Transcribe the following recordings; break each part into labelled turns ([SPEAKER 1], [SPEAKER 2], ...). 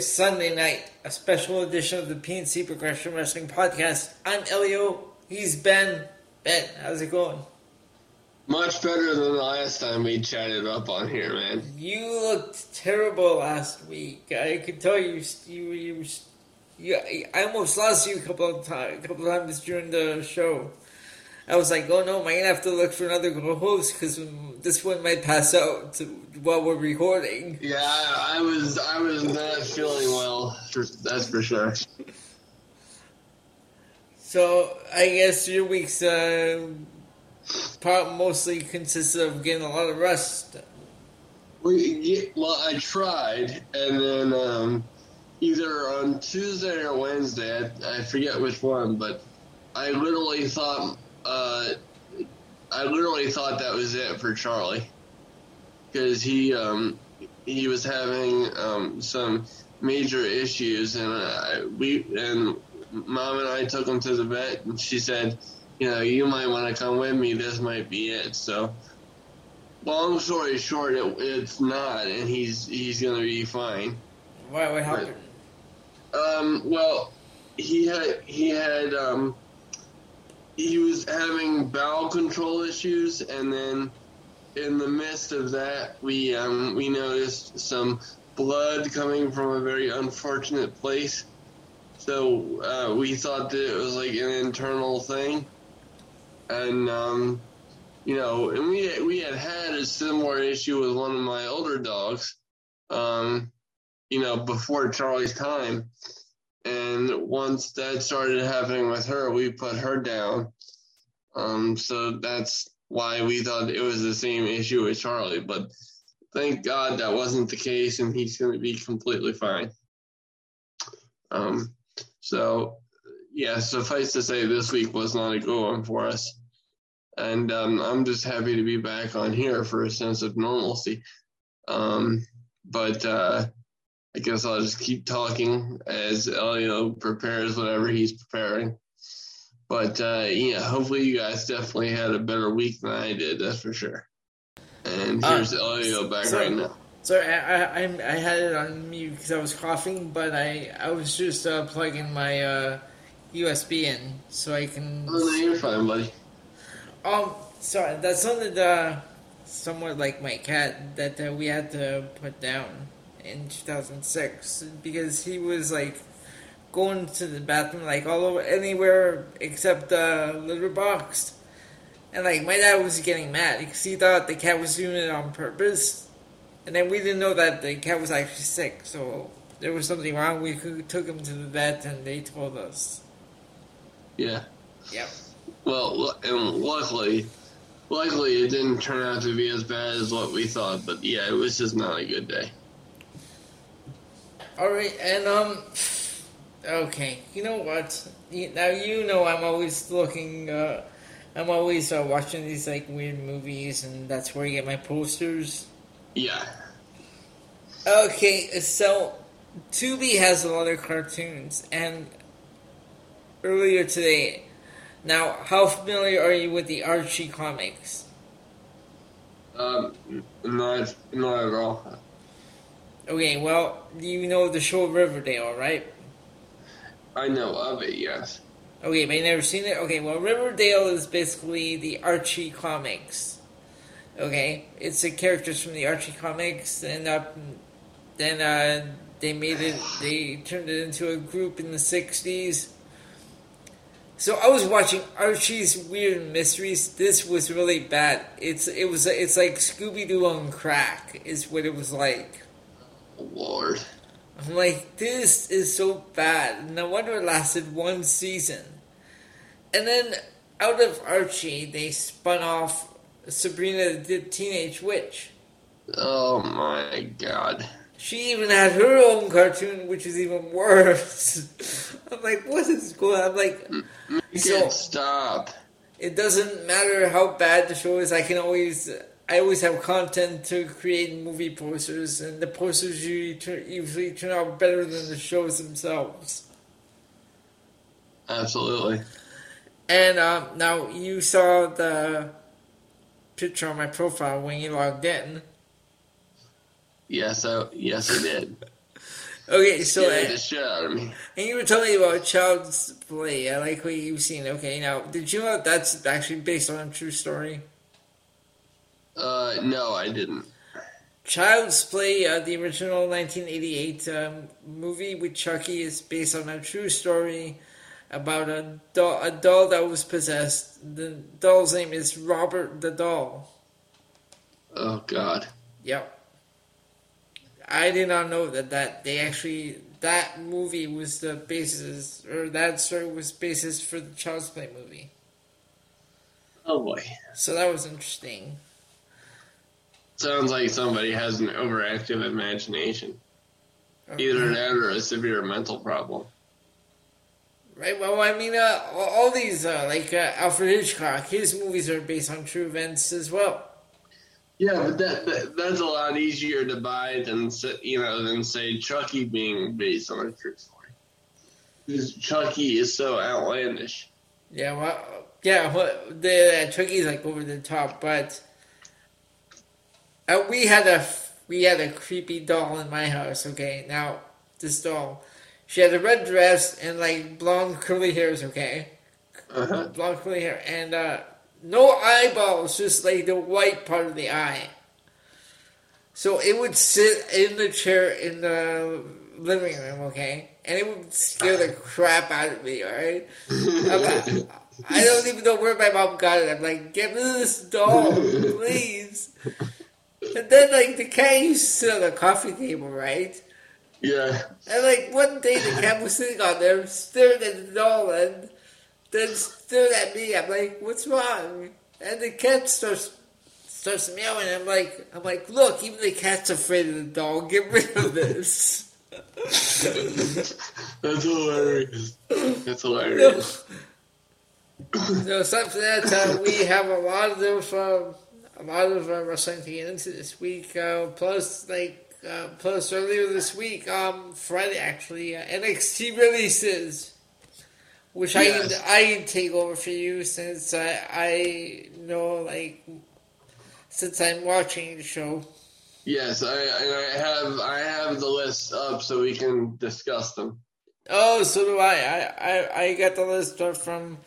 [SPEAKER 1] right, it is Sunday night, a special edition of the PNC Progression Wrestling Podcast. I'm Elio. He's Ben. Ben, how's it going?
[SPEAKER 2] Much better than the last time we chatted up on here, man.
[SPEAKER 1] You looked terrible last week. I could tell you, you, you, you I almost lost you a couple of times, a couple of times during the show. I was like, oh no, I'm gonna have to look for another co-host because this one might pass out to, while we're recording.
[SPEAKER 2] Yeah, I was, I was not feeling well. For, that's for sure.
[SPEAKER 1] So I guess your week's uh, part mostly consists of getting a lot of rest.
[SPEAKER 2] We, well, I tried, and then um, either on Tuesday or Wednesday, I, I forget which one, but I literally thought uh, I literally thought that was it for Charlie because he um, he was having um, some major issues, and uh, we and mom and I took him to the vet, and she said, you know, you might want to come with me. This might be it. So, long story short, it, it's not, and he's he's gonna be fine.
[SPEAKER 1] Why? What happened?
[SPEAKER 2] But, um. Well, he had he had um he was having bowel control issues, and then in the midst of that, we um, we noticed some blood coming from a very unfortunate place. So uh, we thought that it was like an internal thing, and um, you know, and we we had had a similar issue with one of my older dogs, um, you know, before Charlie's time. And once that started happening with her, we put her down. Um, so that's why we thought it was the same issue with Charlie. But thank God that wasn't the case, and he's going to be completely fine. Um, so, yeah, suffice to say, this week was not a good one for us. And um, I'm just happy to be back on here for a sense of normalcy. Um, but uh, I guess I'll just keep talking as Elio prepares whatever he's preparing. But uh, yeah, hopefully you guys definitely had a better week than I did. That's for sure. And uh, here's uh, Elio back sorry, right now.
[SPEAKER 1] Sorry, I, I, I had it on mute because I was coughing, but I I was just uh, plugging my uh, USB in so I can.
[SPEAKER 2] Oh no, you're fine, buddy.
[SPEAKER 1] Um, sorry, that's something uh, somewhat like my cat that uh, we had to put down in 2006 because he was like going to the bathroom like all over anywhere except the litter box. And like my dad was getting mad because he thought the cat was doing it on purpose. And then we didn't know that the cat was actually sick, so there was something wrong. We took him to the vet and they told us.
[SPEAKER 2] Yeah.
[SPEAKER 1] Yeah.
[SPEAKER 2] Well, and luckily, luckily it didn't turn out to be as bad as what we thought. But yeah, it was just not a good day.
[SPEAKER 1] All right, and um, okay, you know what? Now you know I'm always looking. Uh, I'm always uh, watching these like weird movies, and that's where I get my posters.
[SPEAKER 2] Yeah.
[SPEAKER 1] Okay, so Tubi has a lot of cartoons, and earlier today. Now, how familiar are you with the Archie comics?
[SPEAKER 2] Um, not, not at all.
[SPEAKER 1] Okay, well, you know the show Riverdale, right?
[SPEAKER 2] I know of it, yes.
[SPEAKER 1] Okay, but you never seen it? Okay, well, Riverdale is basically the Archie comics. Okay, it's the characters from the Archie comics, and uh, then uh, they made it. They turned it into a group in the '60s. So I was watching Archie's Weird Mysteries. This was really bad. It's it was it's like Scooby Doo on crack. Is what it was like.
[SPEAKER 2] Lord.
[SPEAKER 1] I'm like, this is so bad. No wonder it lasted one season. And then out of Archie, they spun off Sabrina the Teenage Witch.
[SPEAKER 2] Oh my god.
[SPEAKER 1] She even had her own cartoon, which is even worse. I'm like, what is going on? I'm like,
[SPEAKER 2] you so, can't stop.
[SPEAKER 1] It doesn't matter how bad the show is, I can always I always have content to create movie posters, and the posters usually turn, usually turn out better than the shows themselves.
[SPEAKER 2] Absolutely.
[SPEAKER 1] And um, now you saw the picture on my profile when you logged in.
[SPEAKER 2] Yes, I, yes, I did.
[SPEAKER 1] Okay, so uh,
[SPEAKER 2] the shit out of me.
[SPEAKER 1] and you were telling me about Child's Play. I like what you've seen. Okay, now did you know that that's actually based on a true story?
[SPEAKER 2] Uh, no, I didn't.
[SPEAKER 1] Child's Play, uh, the original 1988 um, movie with Chucky, is based on a true story about a doll, a doll that was possessed. The doll's name is Robert the Doll.
[SPEAKER 2] Oh God.
[SPEAKER 1] Yep. I did not know that that they actually that movie was the basis or that story was basis for the Child's Play movie.
[SPEAKER 2] Oh boy.
[SPEAKER 1] So that was interesting.
[SPEAKER 2] Sounds like somebody has an overactive imagination. Either that or a severe mental problem.
[SPEAKER 1] Right. Well, I mean, uh, all, all these uh, like uh, Alfred Hitchcock, his movies are based on true events as well.
[SPEAKER 2] Yeah, but that, that that's a lot easier to buy than you know than say Chucky being based on a true story. Because Chucky is so outlandish.
[SPEAKER 1] Yeah. Well. Yeah. Well, the uh, Chucky's like over the top, but uh, we had a we had a creepy doll in my house. Okay. Now this doll, she had a red dress and like blonde curly hairs. Okay.
[SPEAKER 2] Uh-huh.
[SPEAKER 1] blonde curly hair and uh, no eyeballs, just like the white part of the eye. So it would sit in the chair in the living room, okay, and it would scare the crap out of me. All right, like, I don't even know where my mom got it. I'm like, get me this doll, please. And then like the cat used to sit on the coffee table, right?
[SPEAKER 2] Yeah.
[SPEAKER 1] And like one day the cat was sitting on there staring at the doll and then staring at me. I'm like, what's wrong? And the cat starts starts meowing. I'm like, I'm like, look, even the cat's afraid of the doll. Get rid of this.
[SPEAKER 2] That's hilarious. That's hilarious.
[SPEAKER 1] so aside from that, uh, we have a lot of um, a lot of uh, wrestling to get into this week. Uh, plus, like uh, plus earlier this week, um, Friday actually, uh, NXT releases, which
[SPEAKER 2] Yes.
[SPEAKER 1] I I can take over for you since I I know like since I'm watching the show.
[SPEAKER 2] Yes, I I have I have the list up so we can discuss them.
[SPEAKER 1] Oh, so do I. I I, I got the list up from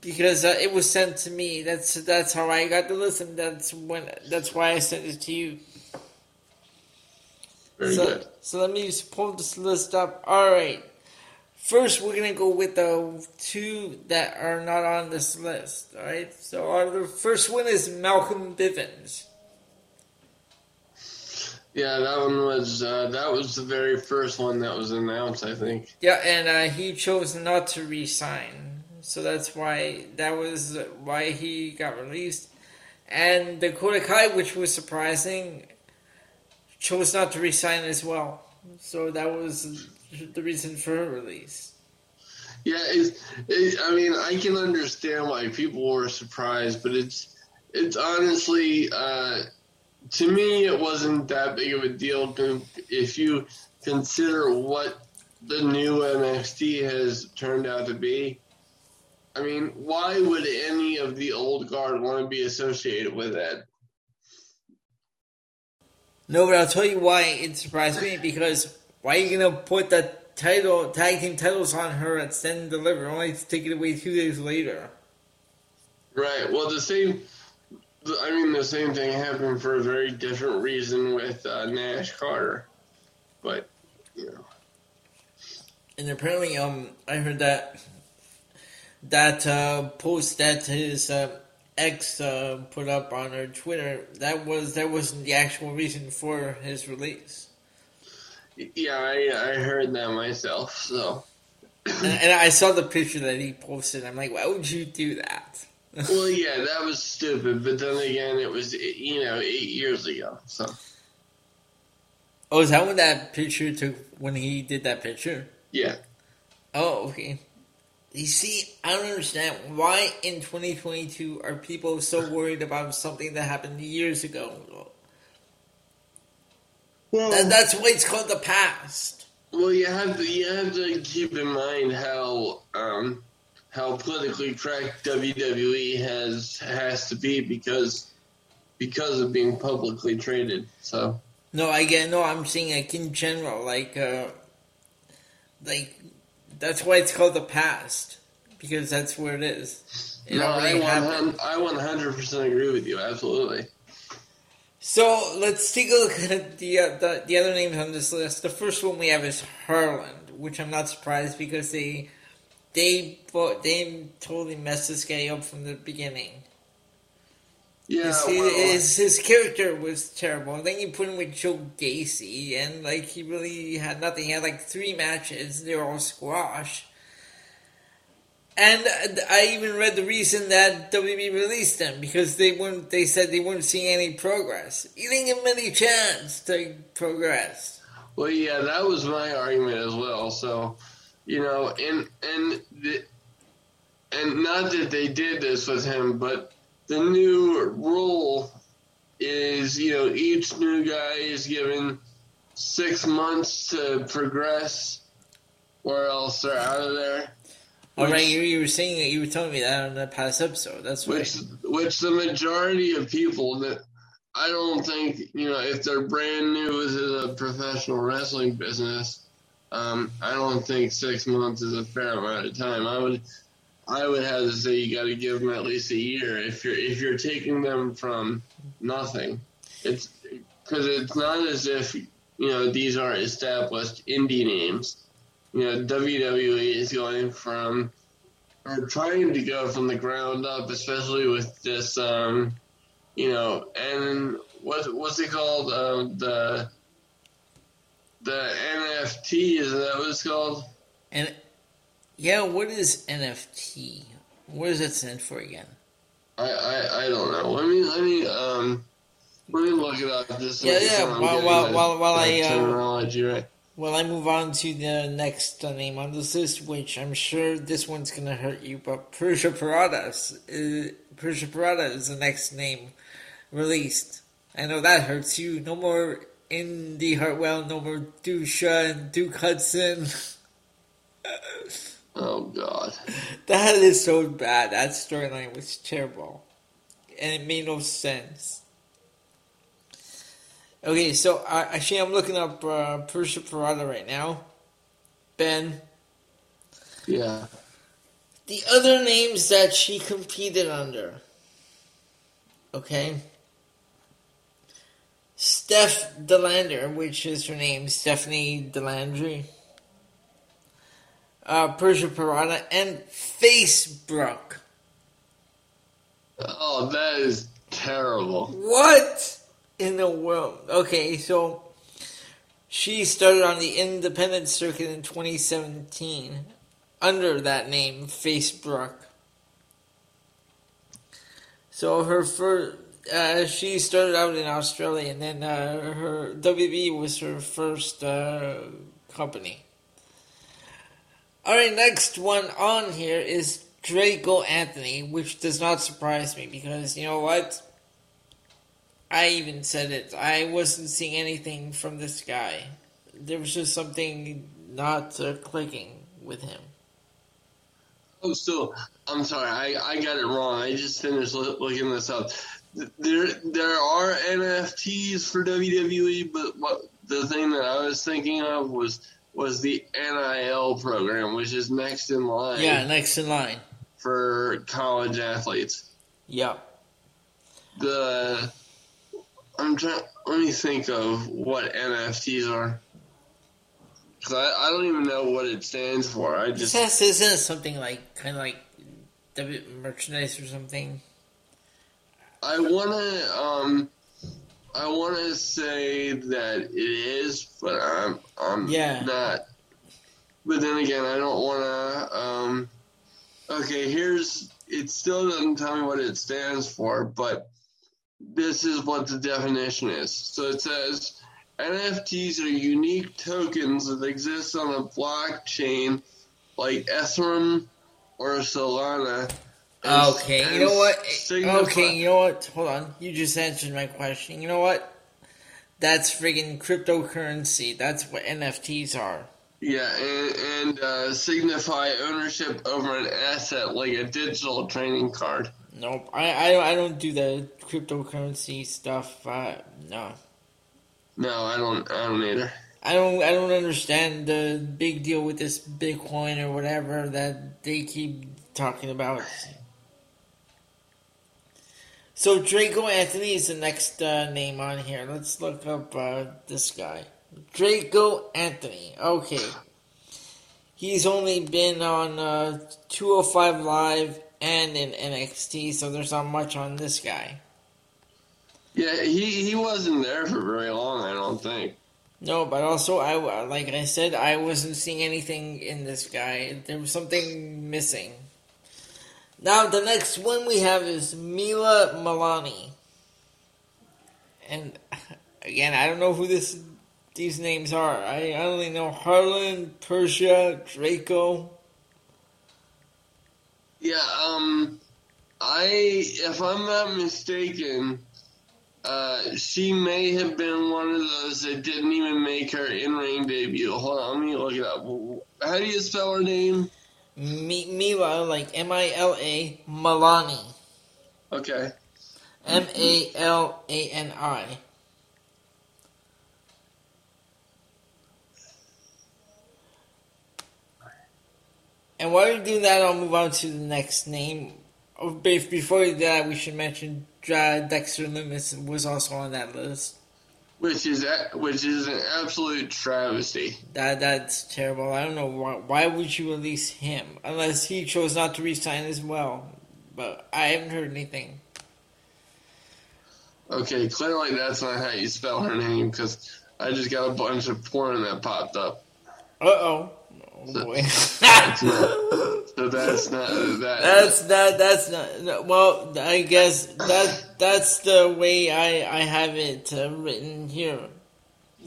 [SPEAKER 1] because uh, it was sent to me. That's that's how I got to listen. that's when that's why I sent it to you.
[SPEAKER 2] Very
[SPEAKER 1] so,
[SPEAKER 2] good.
[SPEAKER 1] so let me just pull this list up. All right. First, we're gonna go with the two that are not on this list. All right. So our, the first one is Malcolm Bivens.
[SPEAKER 2] Yeah, that one was uh, that was the very first one that was announced. I think.
[SPEAKER 1] Yeah, and uh, he chose not to resign, so that's why that was why he got released. And Dakota Kai, which was surprising, chose not to resign as well. So that was the reason for her release.
[SPEAKER 2] Yeah, it's, it, I mean, I can understand why people were surprised, but it's it's honestly uh, to me it wasn't that big of a deal if you consider what the new NXT has turned out to be. I mean, why would any of the old guard want to be associated with that?
[SPEAKER 1] No, but I'll tell you why it surprised me because why are you gonna put the title tag team titles on her at Stand and Deliver only to take it away two days later?
[SPEAKER 2] Right. Well, the same. I mean, the same thing happened for a very different reason with uh, Nash Carter, but you know.
[SPEAKER 1] And apparently, um, I heard that that uh, post that his uh, ex uh, put up on her Twitter that was that wasn't the actual reason for his release.
[SPEAKER 2] Yeah, I, I heard that myself. So,
[SPEAKER 1] and, and I saw the picture that he posted. I'm like, why would you do that?
[SPEAKER 2] well, yeah, that was stupid. But then again, it was you know eight years ago. So,
[SPEAKER 1] Oh, is that when that picture took when he did that picture?
[SPEAKER 2] yeah,
[SPEAKER 1] Oh, okay. You see, I don't understand why in 2022 are people so worried about something that happened years ago.
[SPEAKER 2] well,
[SPEAKER 1] That, that's why it's called the past.
[SPEAKER 2] well, you have to you have to keep in mind how um how politically correct WWE has has to be because because of being publicly traded. So,
[SPEAKER 1] No, I get no. I'm saying like in general, like uh, like that's why it's called the past because that's where it is. It
[SPEAKER 2] no, I
[SPEAKER 1] already
[SPEAKER 2] 100, I 100% agree with you. Absolutely.
[SPEAKER 1] So let's take a look at the, uh, the the other names on this list. The first one we have is Harland, which I'm not surprised because they they they totally messed this guy up from the beginning.
[SPEAKER 2] Yeah.
[SPEAKER 1] His,
[SPEAKER 2] well,
[SPEAKER 1] his, his character was terrible. And then you put him with Joe Gacy, and like he really had nothing. He had like three matches; they were all squash. And uh, I even read the reason that WB released him because they weren't. They said they weren't seeing any progress. You didn't give him any chance to progress.
[SPEAKER 2] Well, yeah, that was my argument as well. So, you know, and and the, and not that they did this with him, but the new rule is, you know, each new guy is given six months to progress, or else they're out of there.
[SPEAKER 1] All right,
[SPEAKER 2] Which-
[SPEAKER 1] you, you were saying that you were telling me that on the past episode. That's right.
[SPEAKER 2] which which the majority of people that I don't think you know if they're brand new to the professional wrestling business, um, I don't think six months is a fair amount of time. I would I would have to say you got to give them at least a year if you're if you're taking them from nothing. It's because it's not as if you know these are established indie names. You know WWE is going from or trying to go from the ground up, especially with this, um, you know, and what what's it called? Um, the the NFT is that what it's called?
[SPEAKER 1] And yeah, what is NFT? What does it stand for again?
[SPEAKER 2] I, I, I don't know. Let me let me um let me look it up. Just
[SPEAKER 1] Yeah, yeah, while- while- while- while
[SPEAKER 2] the
[SPEAKER 1] I, uh,
[SPEAKER 2] terminology right.
[SPEAKER 1] Well, I move on to the next uh, name on this list, which I'm sure this one's gonna hurt you, but Persia Pirotta. Uh, Persia Pirotta is the next name released. I know that hurts you. No more Indi Hartwell, no more Dusha and Duke Hudson.
[SPEAKER 2] Oh God.
[SPEAKER 1] That is so bad. That storyline was terrible. And it made no sense. Okay, so uh, actually, I'm looking up uh, Persia Pirotta right now. Ben,
[SPEAKER 2] Yeah.
[SPEAKER 1] the other names that she competed under. Okay. Steph De Lander, which is her name, Stephanie De Landre. Uh, Persia Pirotta and Facebook.
[SPEAKER 2] Oh, that is terrible.
[SPEAKER 1] What in the world? Okay, so she started on the independent circuit in 2017 under that name, Facebook. So her first, uh, she started out in Australia, and then uh, her WB was her first uh, company. All right, next one on here is Draco Anthony, which does not surprise me because you know what? I even said it. I wasn't seeing anything from this guy. There was just something not uh, clicking with him.
[SPEAKER 2] Oh, so I'm sorry, I, I got it wrong. I just finished loo- looking this up. There there are NFTs for WWE, but what the thing that I was thinking of was was the NIL program, which is next in line
[SPEAKER 1] Yeah, next in line.
[SPEAKER 2] for college athletes.
[SPEAKER 1] Yep.
[SPEAKER 2] The I'm trying. Let me think of what NFTs are. Cause I, I don't even know what it stands for. I
[SPEAKER 1] This
[SPEAKER 2] just
[SPEAKER 1] has isn't it something like kind of like W merchandise or something.
[SPEAKER 2] I wanna um I wanna say that it is, but I'm I'm
[SPEAKER 1] Yeah.
[SPEAKER 2] not. But then again, I don't wanna um. Okay, here's it. Still doesn't tell me what it stands for, but this is what the definition is. So it says NFTs are unique tokens that exist on a blockchain like Ethereum or Solana. And-
[SPEAKER 1] Okay,
[SPEAKER 2] and
[SPEAKER 1] you know what?
[SPEAKER 2] signify-
[SPEAKER 1] Okay, you know what? Hold on. You just answered my question. You know what? That's friggin' cryptocurrency. That's what NFTs are.
[SPEAKER 2] Yeah, and, and uh, signify ownership over an asset like a digital trading card.
[SPEAKER 1] Nope. I I, I don't do the cryptocurrency stuff. Uh, no.
[SPEAKER 2] No, I don't. I don't either.
[SPEAKER 1] I don't I don't understand the big deal with this Bitcoin or whatever that they keep talking about. So Draco Anthony is the next uh, name on here. Let's look up uh, this guy. Draco Anthony. Okay. He's only been on uh, 205 Live and in NXT, so there's not much on this guy.
[SPEAKER 2] Yeah, he, he wasn't there for very long, I don't think.
[SPEAKER 1] No, but also I like I said I wasn't seeing anything in this guy. There was something missing. Now the next one we have is Mila Malani. And again, I don't know who this these names are. I, only know Harland, Persia, Draco.
[SPEAKER 2] Yeah, um I if I'm not mistaken, uh, she may have been one of those that didn't even make her in-ring debut. Hold on, let me look it up. How do you spell her name?
[SPEAKER 1] Mi- Mila, like M I L A, Malani.
[SPEAKER 2] Okay.
[SPEAKER 1] M A L A N I. And while you're doing that, I'll move on to the next name. Before that, we should mention Dexter Lumis was also on that list.
[SPEAKER 2] Which is which is an absolute travesty.
[SPEAKER 1] That that's terrible. I don't know why. Why would you release him unless he chose not to resign as well? But I haven't heard anything.
[SPEAKER 2] Okay, clearly that's not how you spell her name because I just got a bunch of porn that popped up.
[SPEAKER 1] Uh oh. Oh boy.
[SPEAKER 2] So that's not that.
[SPEAKER 1] That's that. That's not. Well, I guess that that's the way I I have it uh, written here.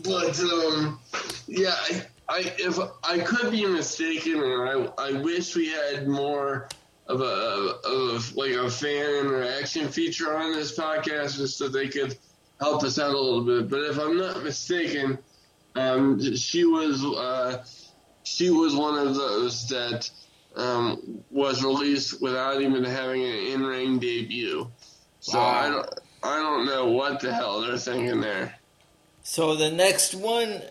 [SPEAKER 2] But um, yeah, I, I if I could be mistaken, and I I wish we had more of a of like a fan interaction feature on this podcast, just so they could help us out a little bit. But if I'm not mistaken, um, she was uh, she was one of those that um, was released without even having an in-ring debut. So wow. I don't, I don't know what the hell they're thinking there.
[SPEAKER 1] So the next one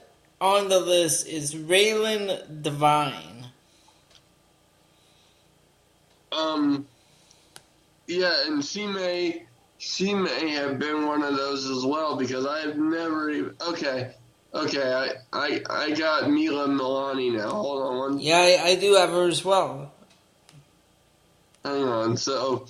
[SPEAKER 1] on the list is Raylan Divine.
[SPEAKER 2] Um, yeah, and she may, she may have been one of those as well because I've never even. Okay, Okay, I, I, I got Mila Malani now. Hold on one.
[SPEAKER 1] Yeah, I, I do have her as well.
[SPEAKER 2] Hang on. So,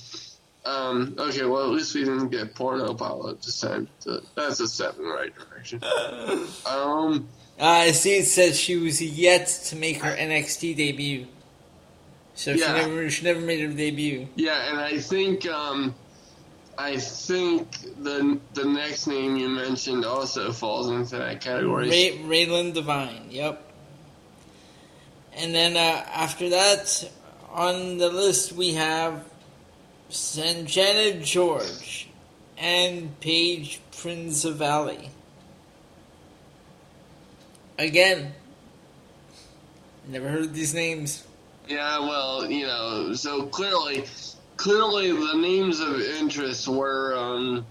[SPEAKER 2] um, okay, well, at least we didn't get porno Paolo this time. So that's a step in the right direction. um,
[SPEAKER 1] uh, I see it says she was yet to make her NXT debut. So yeah. she never she never made her debut.
[SPEAKER 2] Yeah, and I think um, I think the the next name you mentioned also falls into that category.
[SPEAKER 1] Ray, Raylan Divine, yep. And then uh, after that, on the list we have Sanjana George and Paige Prinzivalli. Again, never heard these names.
[SPEAKER 2] Yeah, well, you know, so clearly clearly the names of interest were, um,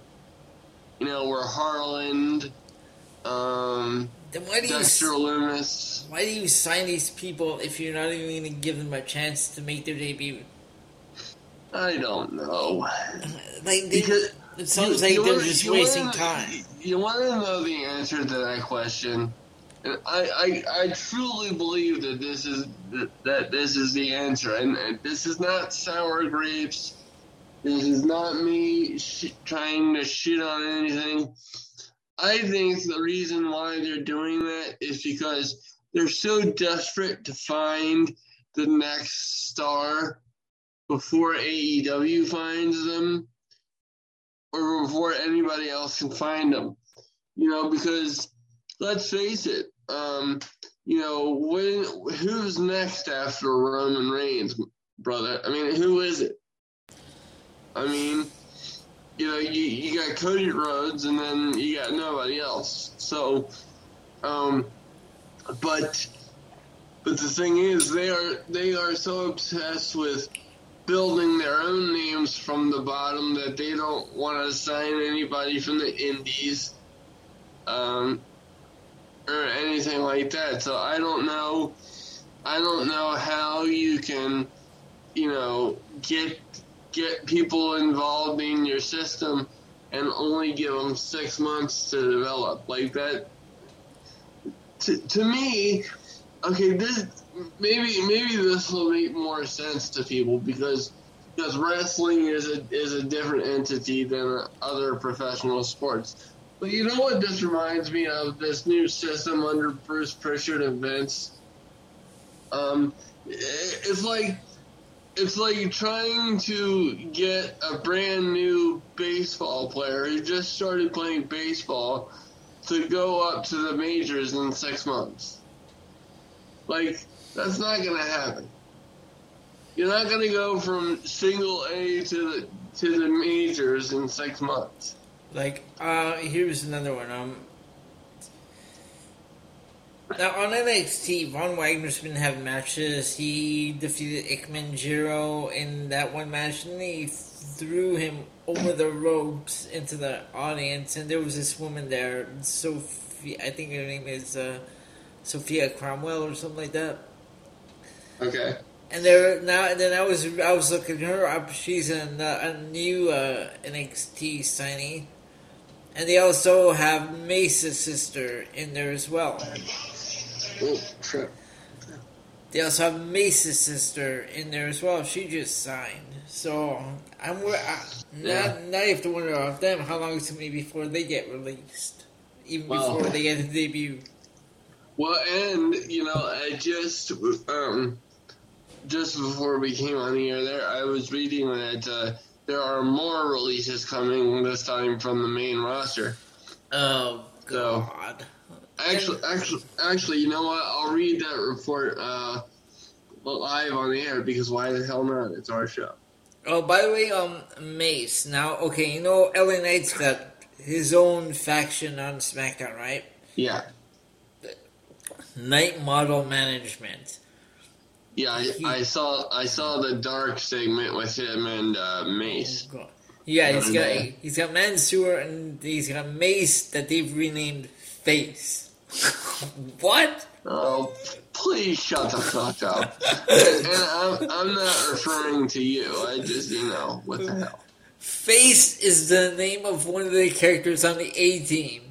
[SPEAKER 2] you know, were Harland, um, then why do Dexter you, Lumis.
[SPEAKER 1] Why do you sign these people if you're not even going to give them a chance to make their debut?
[SPEAKER 2] I don't know.
[SPEAKER 1] Like they, because it sounds you, like you they're wanna, just wasting
[SPEAKER 2] wanna,
[SPEAKER 1] time.
[SPEAKER 2] You want to know the answer to that question? I, I, I truly believe that this is that this is the answer, and, and this is not sour grapes. This is not me sh- trying to shit on anything. I think the reason why they're doing that is because they're so desperate to find the next star before AEW finds them or before anybody else can find them. You know, because let's face it, um, you know, when who's next after Roman Reigns, brother? I mean, who is it? I mean, you know, you, you got Cody Rhodes, and then you got nobody else. So, um, but but the thing is, they are they are so obsessed with building their own names from the bottom that they don't want to sign anybody from the indies. Um, or anything like that. So I don't know. I don't know how you can, you know, get get people involved in your system and only give them six months to develop like that. To, to me, okay, this maybe maybe this will make more sense to people because because wrestling is a is a different entity than other professional sports. But you know what this reminds me of? This new system under Bruce Prichard and Vince. Um, it's like it's like trying to get a brand new baseball player who just started playing baseball to go up to the majors in six months. Like that's not gonna happen. You're not gonna go from single A to the to the majors in six months.
[SPEAKER 1] Like, uh, here's another one. Um, now on NXT, Von Wagner's been having matches. He defeated Ikemen Jiro in that one match, and he threw him over the ropes into the audience. And there was this woman there, Sophie. I think her name is uh, Sophia Cromwell or something like that.
[SPEAKER 2] Okay.
[SPEAKER 1] And there now, and then I was I was looking her up. She's a, a new uh, NXT signee, and they also have Mace's sister in there as well.
[SPEAKER 2] Oh, crap.
[SPEAKER 1] They also have Mace's sister in there as well. She just signed, so I'm I,
[SPEAKER 2] Yeah.
[SPEAKER 1] now, now you have to wonder of them how long it's gonna be before they get released, even
[SPEAKER 2] Well-
[SPEAKER 1] before they get a debut.
[SPEAKER 2] Well, and you know, I just um, just before we came on the air, there I was reading that uh, there are more releases coming this time from the main roster.
[SPEAKER 1] Oh
[SPEAKER 2] So-
[SPEAKER 1] God!
[SPEAKER 2] Actually, actually, actually, you know what? I'll read that report uh, live on the air because why the hell not? It's our show.
[SPEAKER 1] Oh, by the way, um, Mace. Now, okay, you know, LA Knight's got his own faction on SmackDown, right?
[SPEAKER 2] Yeah,
[SPEAKER 1] Night Model Management.
[SPEAKER 2] Yeah. I, I saw I saw the dark segment with him and uh, Mace.
[SPEAKER 1] Yeah, he's got
[SPEAKER 2] Yeah.
[SPEAKER 1] he's got Mansoor and he's got Mace that they've renamed Face. what?
[SPEAKER 2] Oh, please shut the fuck up. and I'm, I'm not referring to you. I just, you know, what the hell.
[SPEAKER 1] Face is the name of one of the characters on the A team.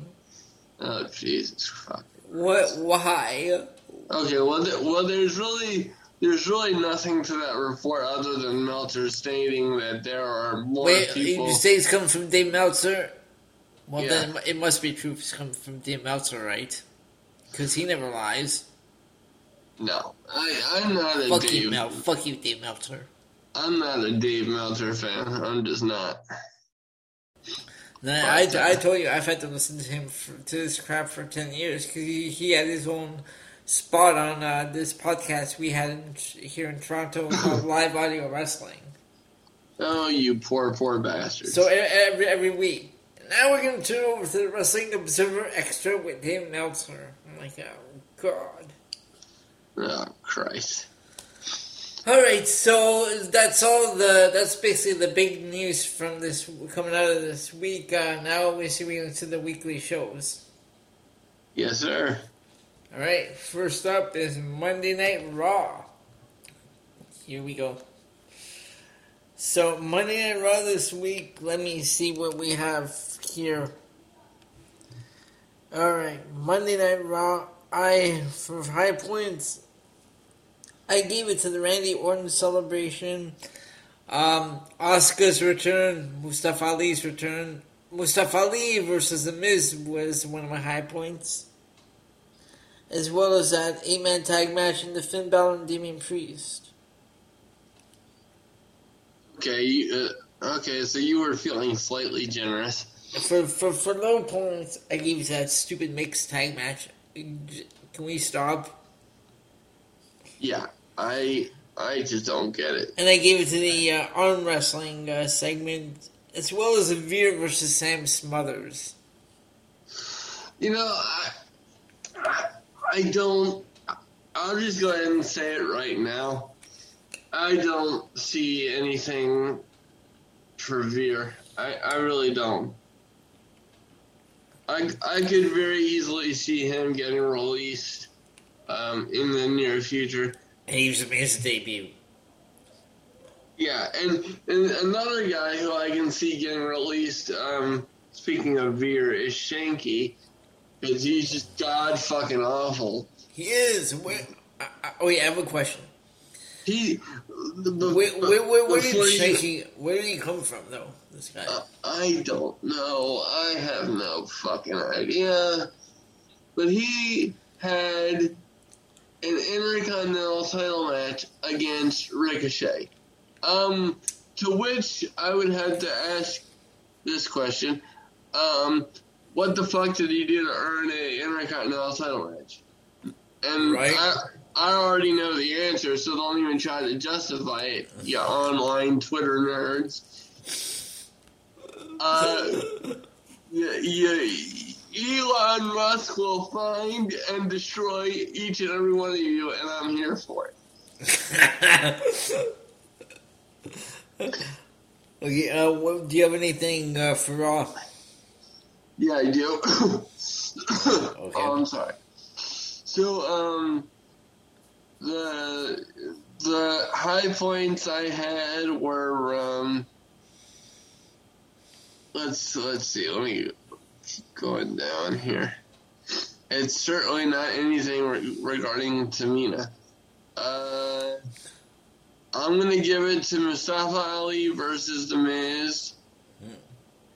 [SPEAKER 2] Oh, Jesus fuck.
[SPEAKER 1] What? Why?
[SPEAKER 2] Okay, well, th- well, there's really, there's really nothing to that report other than Meltzer stating that there are more
[SPEAKER 1] Wait,
[SPEAKER 2] people.
[SPEAKER 1] you say it's coming from Dave Meltzer? Well,
[SPEAKER 2] Yeah.
[SPEAKER 1] then it must be true if it's coming from Dave Meltzer, right? Because he never lies.
[SPEAKER 2] No, I, I'm not a
[SPEAKER 1] Fuck you,
[SPEAKER 2] Dave.
[SPEAKER 1] Mel. Fuck you, Dave Meltzer.
[SPEAKER 2] I'm not a Dave Meltzer fan. I'm just not.
[SPEAKER 1] Nah, I, I told you I've had to listen to him for, to this crap for ten years because he, he had his own spot on uh, this podcast we had in, here in Toronto called Live Audio Wrestling.
[SPEAKER 2] Oh, you poor, poor bastards.
[SPEAKER 1] So every every week. Now we're gonna turn over to the Wrestling Observer Extra with Dave Meltzer. I'm like, oh god.
[SPEAKER 2] oh, Christ.
[SPEAKER 1] All right, so that's all the that's basically the big news from this coming out of this week. Uh, now we see we get into the weekly shows.
[SPEAKER 2] Yes, sir.
[SPEAKER 1] All right, first up is Monday Night Raw. Here we go. So Monday Night Raw this week. Let me see what we have here. All right, Monday Night Raw. I for high points. I gave it to the Randy Orton celebration. Um, Oscar's return, Mustafa Ali's return. Mustafa Ali versus The Miz was one of my high points as well as that eight man tag match in the Finn Balor and Damian Priest.
[SPEAKER 2] Okay, you, uh, okay, so you were feeling slightly generous.
[SPEAKER 1] For for for low points, I gave you that stupid mixed tag match. Can we stop?
[SPEAKER 2] Yeah, I I just don't get it.
[SPEAKER 1] And I gave it to the uh, arm wrestling uh, segment, as well as the Veer versus Sam Smothers.
[SPEAKER 2] You know, I I, I don't. I'll just go ahead and say it right now. I don't see anything for Veer. I, I really don't. I I could very easily see him getting released um, in the near future.
[SPEAKER 1] And he was made his debut.
[SPEAKER 2] Yeah, and, and another guy who I can see getting released. Um, speaking of Veer, is Shanky, because he's just god fucking awful.
[SPEAKER 1] He is. Wait, I, I, wait, I have a question.
[SPEAKER 2] He, the, the,
[SPEAKER 1] wait, where did Where did he come from, though? This guy.
[SPEAKER 2] Uh, I don't know. I have no fucking idea. But he had an Intercontinental title match against Ricochet. Um, to which I would have to ask this question. Um, what the fuck did he do to earn a Intercontinental title match? And
[SPEAKER 1] Right.
[SPEAKER 2] I, I already know the answer, so don't even try to justify it, you online Twitter nerds. Uh, yeah, yeah, Elon Musk will find and destroy each and every one of you, and I'm here for it.
[SPEAKER 1] okay, uh, do you have anything uh, for Raw?
[SPEAKER 2] Yeah, I do. Oh, I'm sorry. So, um, the the high points I had were um. Let's let's see. Let me keep going down here. It's certainly not anything re- regarding Tamina. Uh, I'm gonna give it to Mustafa Ali versus The Miz.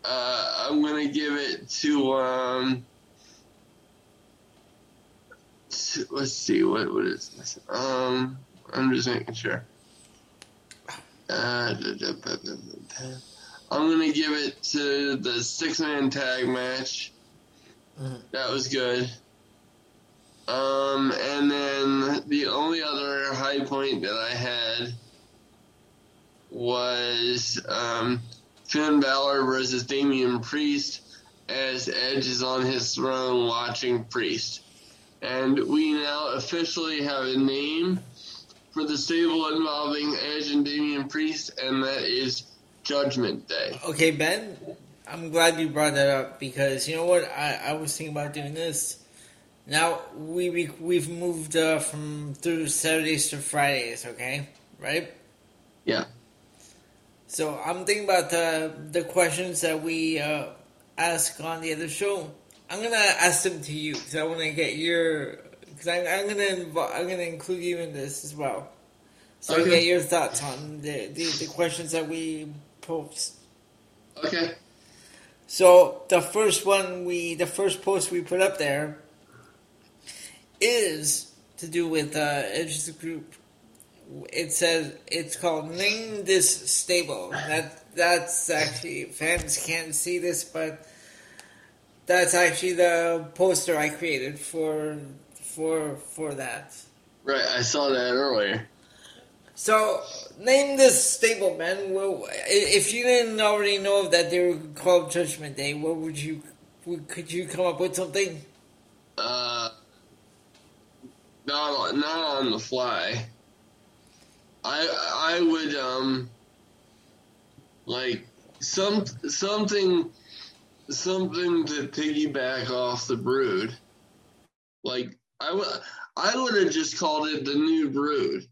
[SPEAKER 2] Uh, I'm gonna give it to um. to- Let's see what what is this? Um, I'm just making sure. Uh. I'm gonna give it to the six man tag match.
[SPEAKER 1] Mhm.
[SPEAKER 2] That was good. Um, and then the only other high point that I had was um, Finn Balor versus Damian Priest as Edge is on his throne watching Priest. And we now officially have a name for the stable involving Edge and Damian Priest, and that is Judgment Day.
[SPEAKER 1] Okay, Ben, I'm glad you brought that up because you know what? I, I was thinking about doing this. Now we, we we've moved uh, from through Saturdays to Fridays, okay? Right?
[SPEAKER 2] Yeah.
[SPEAKER 1] So I'm thinking about the the questions that we uh, ask on the other show. I'm gonna ask them to you because I want to get your because I'm, I'm gonna invo- I'm gonna include you in this as well. So I
[SPEAKER 2] Okay.
[SPEAKER 1] get your thoughts on the, the the questions that we post.
[SPEAKER 2] Okay.
[SPEAKER 1] So the first one we, the first post we put up there is to do with uh, Edge's group. It says it's called "Name This Stable." That that's actually fans can't see this, but that's actually the poster I created for for for that.
[SPEAKER 2] Right, I saw that earlier.
[SPEAKER 1] So, name this stable, man. Well, if you didn't already know that they were called Judgment Day, what would you? Could you come up with something?
[SPEAKER 2] Uh, not not on the fly. I I would um like some something something to piggyback off the brood. Like I would I would have just called it the new brood.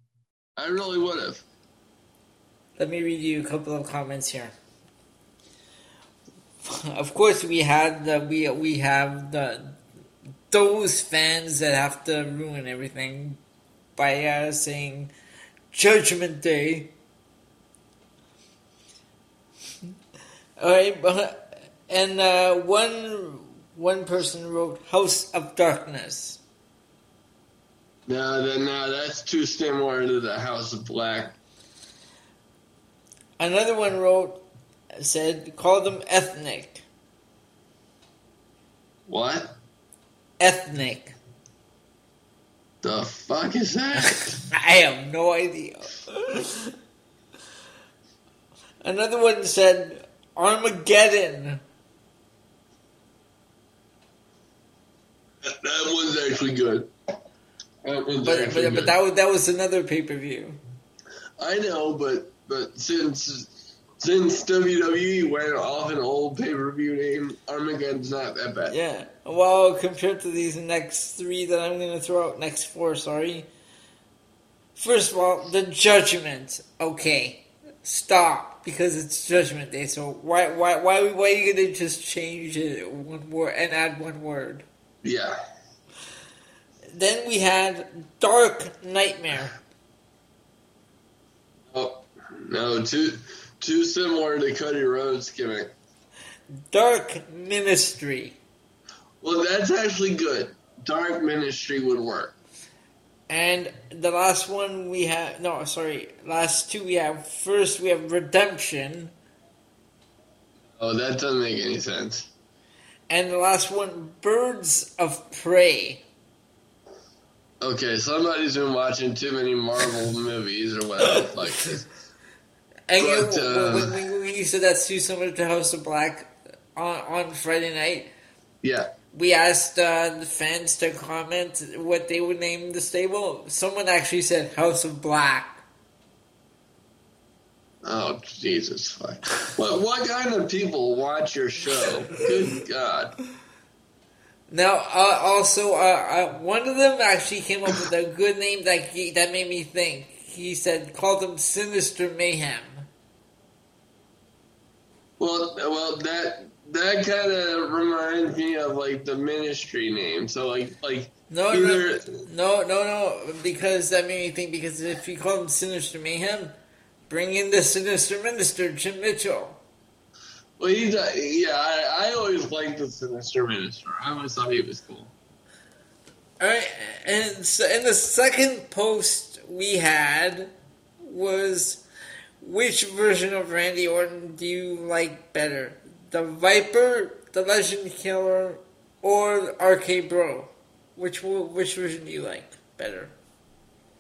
[SPEAKER 2] I really would have.
[SPEAKER 1] Let me read you a couple of comments here. Of course, we had the we we have the those fans that have to ruin everything by uh, saying Judgment Day. All right, and uh, one one person wrote House of Darkness.
[SPEAKER 2] No, no, that's too similar to the House of Black.
[SPEAKER 1] Another one wrote said call them ethnic.
[SPEAKER 2] What
[SPEAKER 1] Ethnic.
[SPEAKER 2] The fuck is that?
[SPEAKER 1] I have no idea. Another one said Armageddon.
[SPEAKER 2] that that one's actually good. That one's
[SPEAKER 1] But
[SPEAKER 2] actually
[SPEAKER 1] but, but that was that was another pay per view.
[SPEAKER 2] I know, but but since since WWE went off an old pay per view name, Armageddon's not that bad.
[SPEAKER 1] Yeah. Well, compared to these next three that I'm going to throw out, next four, sorry. First of all, the Judgment. Okay, stop because it's Judgment Day. So why why why why are you going to just change it one word and add one word?
[SPEAKER 2] Yeah.
[SPEAKER 1] Then we had Dark Nightmare.
[SPEAKER 2] Oh no, too too similar to Cody Rhodes gimmick.
[SPEAKER 1] Dark Ministry.
[SPEAKER 2] Well, that's actually good. Dark Ministry would work.
[SPEAKER 1] And the last one we have, no, sorry, last two we have. First, we have Redemption.
[SPEAKER 2] Oh, that doesn't make any sense.
[SPEAKER 1] And the last one, Birds of Prey.
[SPEAKER 2] Okay, somebody's been watching too many Marvel movies or whatever like this.
[SPEAKER 1] And you,
[SPEAKER 2] But, uh,
[SPEAKER 1] when, you said that's too similar to House of Black on, on Friday night,
[SPEAKER 2] Yeah.
[SPEAKER 1] We asked uh, the fans to comment what they would name the stable. Someone actually said House of Black.
[SPEAKER 2] Oh Jesus! What what kind of people watch your show? Good God!
[SPEAKER 1] Now, uh, also, uh, uh, one of them actually came up with a good name that he, that made me think. He said, called them Sinister Mayhem.
[SPEAKER 2] Well, well that that kind of reminds me of like the ministry name. So like like
[SPEAKER 1] No,
[SPEAKER 2] either
[SPEAKER 1] no, no, no, because that made me think. Because if you call him Sinister Mayhem, bring in the Sinister Minister, Jim Mitchell.
[SPEAKER 2] well he's a, yeah. I, I always liked the sinister minister. I always thought he was cool.
[SPEAKER 1] All right, and so, and the second post we had was which version of Randy Orton do you like better, the Viper, the Legend Killer, or RK Bro? Which which version do you like better?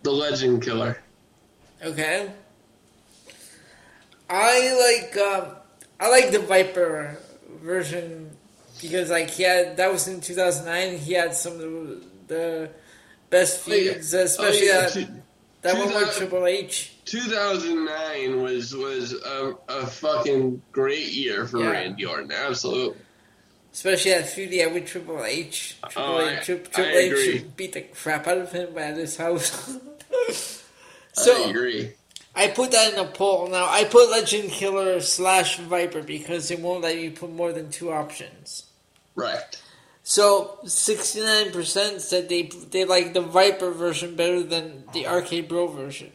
[SPEAKER 2] The Legend Killer.
[SPEAKER 1] Okay. I like um, I like the Viper version because like he had that was in 2009. He had some of the, the best
[SPEAKER 2] Oh, yeah.
[SPEAKER 1] feuds, especially
[SPEAKER 2] Oh, yeah.
[SPEAKER 1] that, that one with Triple H.
[SPEAKER 2] 2009 was was a, a fucking great year for
[SPEAKER 1] Yeah.
[SPEAKER 2] Randy Orton. Absolutely.
[SPEAKER 1] Especially that feud he had with Triple H. Triple
[SPEAKER 2] Oh,
[SPEAKER 1] H,
[SPEAKER 2] I-
[SPEAKER 1] Tri-
[SPEAKER 2] I
[SPEAKER 1] Triple H beat the crap out of him at his house. so
[SPEAKER 2] I agree.
[SPEAKER 1] I put that in a poll. Now I put Legend Killer slash Viper because it won't let you put more than two options.
[SPEAKER 2] Right.
[SPEAKER 1] So sixty nine percent said they they like the Viper version better than the RK Bro version,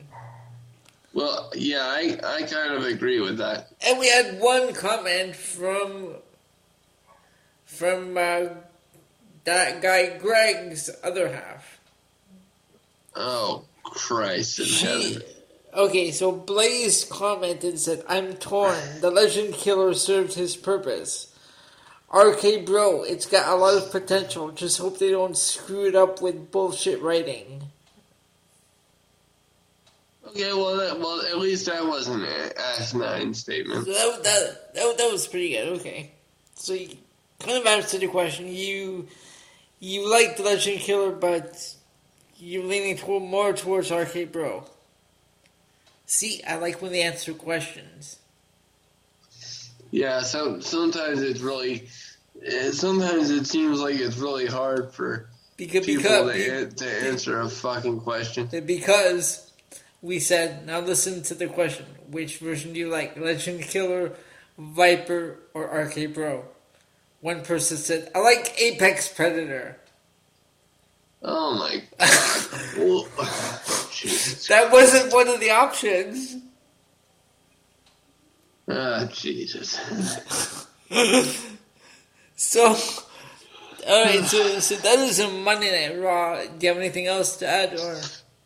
[SPEAKER 2] Well, yeah, I, I kind of agree with that.
[SPEAKER 1] and we had one comment from from uh, that guy Greg's other half.
[SPEAKER 2] Oh, Christ heaven.
[SPEAKER 1] okay, so Blaze commented and said, "I'm torn. The Legend Killer served his purpose." RK Bro, it's got a lot of potential. Just hope they don't screw it up with bullshit writing.
[SPEAKER 2] Okay, well, that, well, at least that wasn't an asinine statement.
[SPEAKER 1] So that, that, that, that was pretty good. Okay. So you kind of answered the question. You you like the Legend Killer, but you're leaning toward, more towards RK Bro. See, I like when they answer questions.
[SPEAKER 2] Yeah, so sometimes it's really, eh, sometimes it seems like it's really hard for
[SPEAKER 1] Because,
[SPEAKER 2] people
[SPEAKER 1] because,
[SPEAKER 2] to, an- to answer a fucking question.
[SPEAKER 1] because we said, now listen to the question. Which version do you like? Legend Killer, Viper, or RK Bro? One person said, I like Apex Predator.
[SPEAKER 2] Oh my god. Jesus.
[SPEAKER 1] That wasn't one of the options.
[SPEAKER 2] Ah, Jesus.
[SPEAKER 1] So, alright, so, so that is a Monday Night Raw. Do you have anything else to add? Or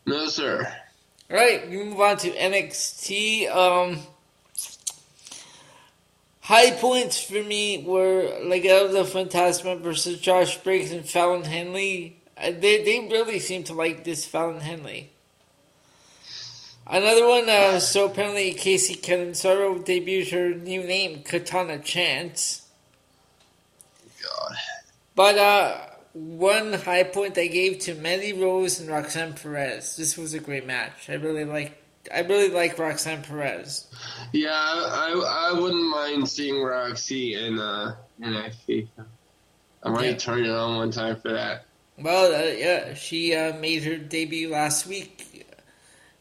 [SPEAKER 2] No, sir.
[SPEAKER 1] Alright, we move on to NXT. Um, high points for me were Legado del Fantasma versus Josh Briggs and Fallon Henley. Uh, They, they really seem to like this Fallon Henley. Another one, uh, so apparently Kacy Catanzaro debuted her new name, Katana Chance.
[SPEAKER 2] God.
[SPEAKER 1] But uh, one high point I gave to Mandy Rose and Roxanne Perez. This was a great match. I really like I really like Roxanne Perez.
[SPEAKER 2] Yeah, I, I wouldn't mind seeing Roxy in uh, NXT. I might
[SPEAKER 1] Yeah.
[SPEAKER 2] turn it on one time for that.
[SPEAKER 1] Well, uh, yeah, she uh, made her debut last week,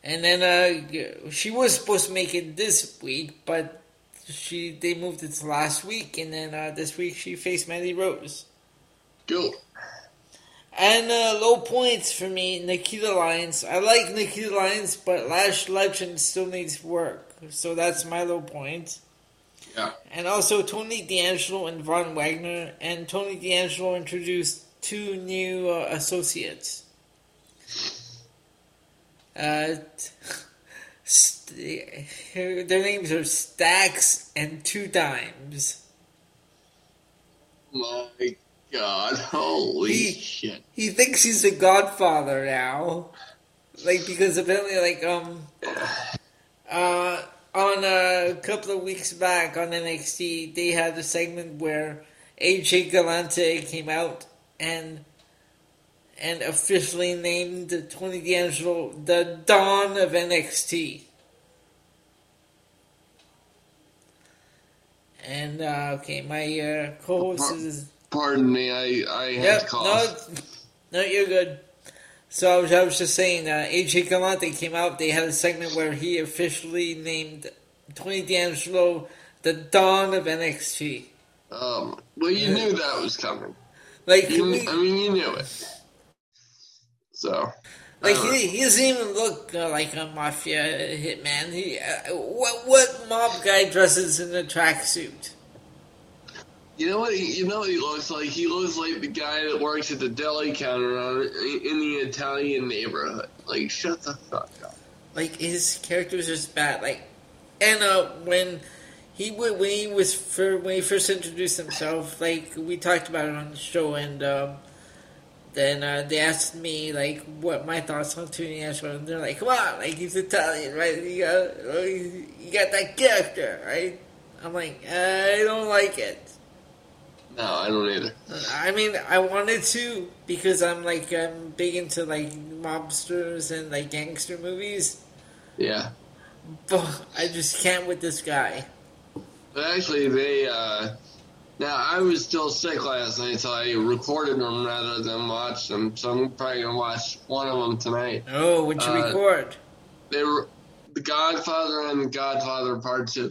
[SPEAKER 1] and then uh, she was supposed to make it this week, but she they moved it to last week, and then uh, this week she faced Mandy Rose.
[SPEAKER 2] Go.
[SPEAKER 1] And uh, low points for me, Nikita Lyons. I like Nikita Lyons, but Lash Legend still needs work, so that's my low point.
[SPEAKER 2] Yeah.
[SPEAKER 1] And also Tony D'Angelo and Von Wagner, and Tony D'Angelo introduced two new uh, associates. Uh, st- their names are Stacks and Two Dimes.
[SPEAKER 2] My God. Holy
[SPEAKER 1] He-
[SPEAKER 2] shit.
[SPEAKER 1] He thinks he's the Godfather now, like because apparently, like um, uh, on a couple of weeks back on NXT, they had a segment where AJ Galante came out and and officially named Tony D'Angelo the Don of NXT. And uh, okay, my uh, co-host is
[SPEAKER 2] Pardon me, I, I had
[SPEAKER 1] Yep.
[SPEAKER 2] to
[SPEAKER 1] No,
[SPEAKER 2] cough.
[SPEAKER 1] it's- no, you're good. So I was, I was just saying, uh, AJ Galante came out. They had a segment where he officially named Tony D'Angelo the Don of NXT.
[SPEAKER 2] Um, well, you knew that was coming.
[SPEAKER 1] Like,
[SPEAKER 2] You,
[SPEAKER 1] we,
[SPEAKER 2] I mean, you knew it. So.
[SPEAKER 1] like he, he doesn't even look uh, like a mafia hitman. He, uh, what what mob guy dresses in a tracksuit?
[SPEAKER 2] You know what? He, you know what he looks like. He looks like the guy that works at the deli counter on, in the Italian neighborhood. Like, shut the fuck up.
[SPEAKER 1] like his character was just bad. Like, and uh, when he when he was for when he first introduced himself, like we talked about it on the show, and um, then uh, they asked me like what my thoughts on Tony Ashford, and they're like, "Come on, like he's Italian, right? You got oh, you you got that character, right?" I'm like, I don't like it.
[SPEAKER 2] No, I don't either.
[SPEAKER 1] I mean, I wanted to because I'm like I'm big into like mobsters and like gangster movies,
[SPEAKER 2] Yeah.
[SPEAKER 1] but I just can't with this guy.
[SPEAKER 2] But actually, they, uh, now I was still sick last night, so I recorded them rather than watched them. So I'm probably gonna watch one of them tonight.
[SPEAKER 1] Oh, what you
[SPEAKER 2] Uh,
[SPEAKER 1] record?
[SPEAKER 2] They were The Godfather and The Godfather Part 2.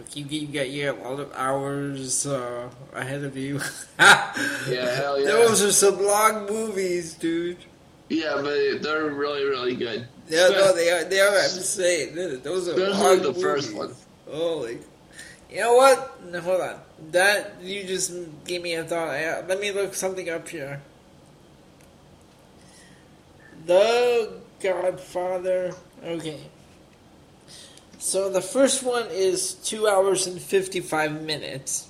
[SPEAKER 1] Look, you, you got you got a lot of hours uh, ahead of you.
[SPEAKER 2] Yeah, hell yeah.
[SPEAKER 1] Those are some long movies, dude.
[SPEAKER 2] Yeah, but they're really, really good.
[SPEAKER 1] Yeah, no, they are. They are. I'm saying, those are
[SPEAKER 2] Especially
[SPEAKER 1] long
[SPEAKER 2] the first
[SPEAKER 1] movies.
[SPEAKER 2] one.
[SPEAKER 1] Oh, like, you know what? No, hold on. That you just gave me a thought. I, let me look something up here. The Godfather. Okay. So the first one is two hours and fifty-five minutes.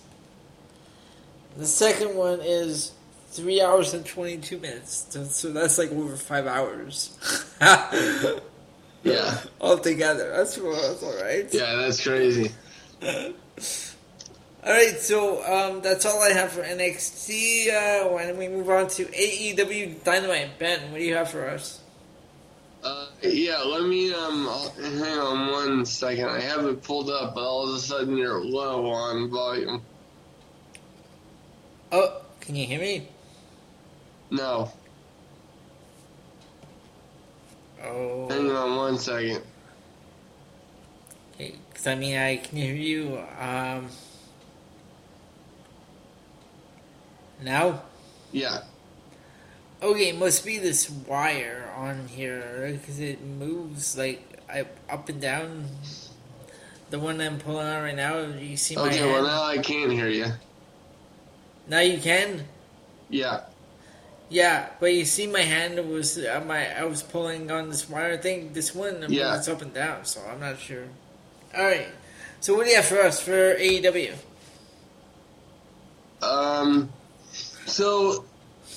[SPEAKER 1] The second one is three hours and twenty-two minutes. So, that's like over five hours.
[SPEAKER 2] Yeah.
[SPEAKER 1] Altogether, that's that's all right.
[SPEAKER 2] Yeah, that's crazy.
[SPEAKER 1] All right, so um, that's all I have for NXT. Uh, why don't we move on to AEW Dynamite? Ben, what do you have for us?
[SPEAKER 2] Uh, yeah, let me, um, hang on one second. I have it pulled up, but all of a sudden you're low on volume.
[SPEAKER 1] Oh, can you hear me?
[SPEAKER 2] No.
[SPEAKER 1] Oh,
[SPEAKER 2] Hang on one second.
[SPEAKER 1] because I mean I can hear you. Um, now,
[SPEAKER 2] Yeah.
[SPEAKER 1] okay, it must be this wire on here because it moves like I, up and down. The one I'm pulling on right now. You see my
[SPEAKER 2] Okay, well now I can't hear you.
[SPEAKER 1] now you can.
[SPEAKER 2] Yeah.
[SPEAKER 1] Yeah, but you see, my hand was uh, my I was pulling on this wire thing. This one, I mean,
[SPEAKER 2] Yeah.
[SPEAKER 1] it's up and down, so I'm not sure. All right, so what do you have for us for AEW?
[SPEAKER 2] Um, so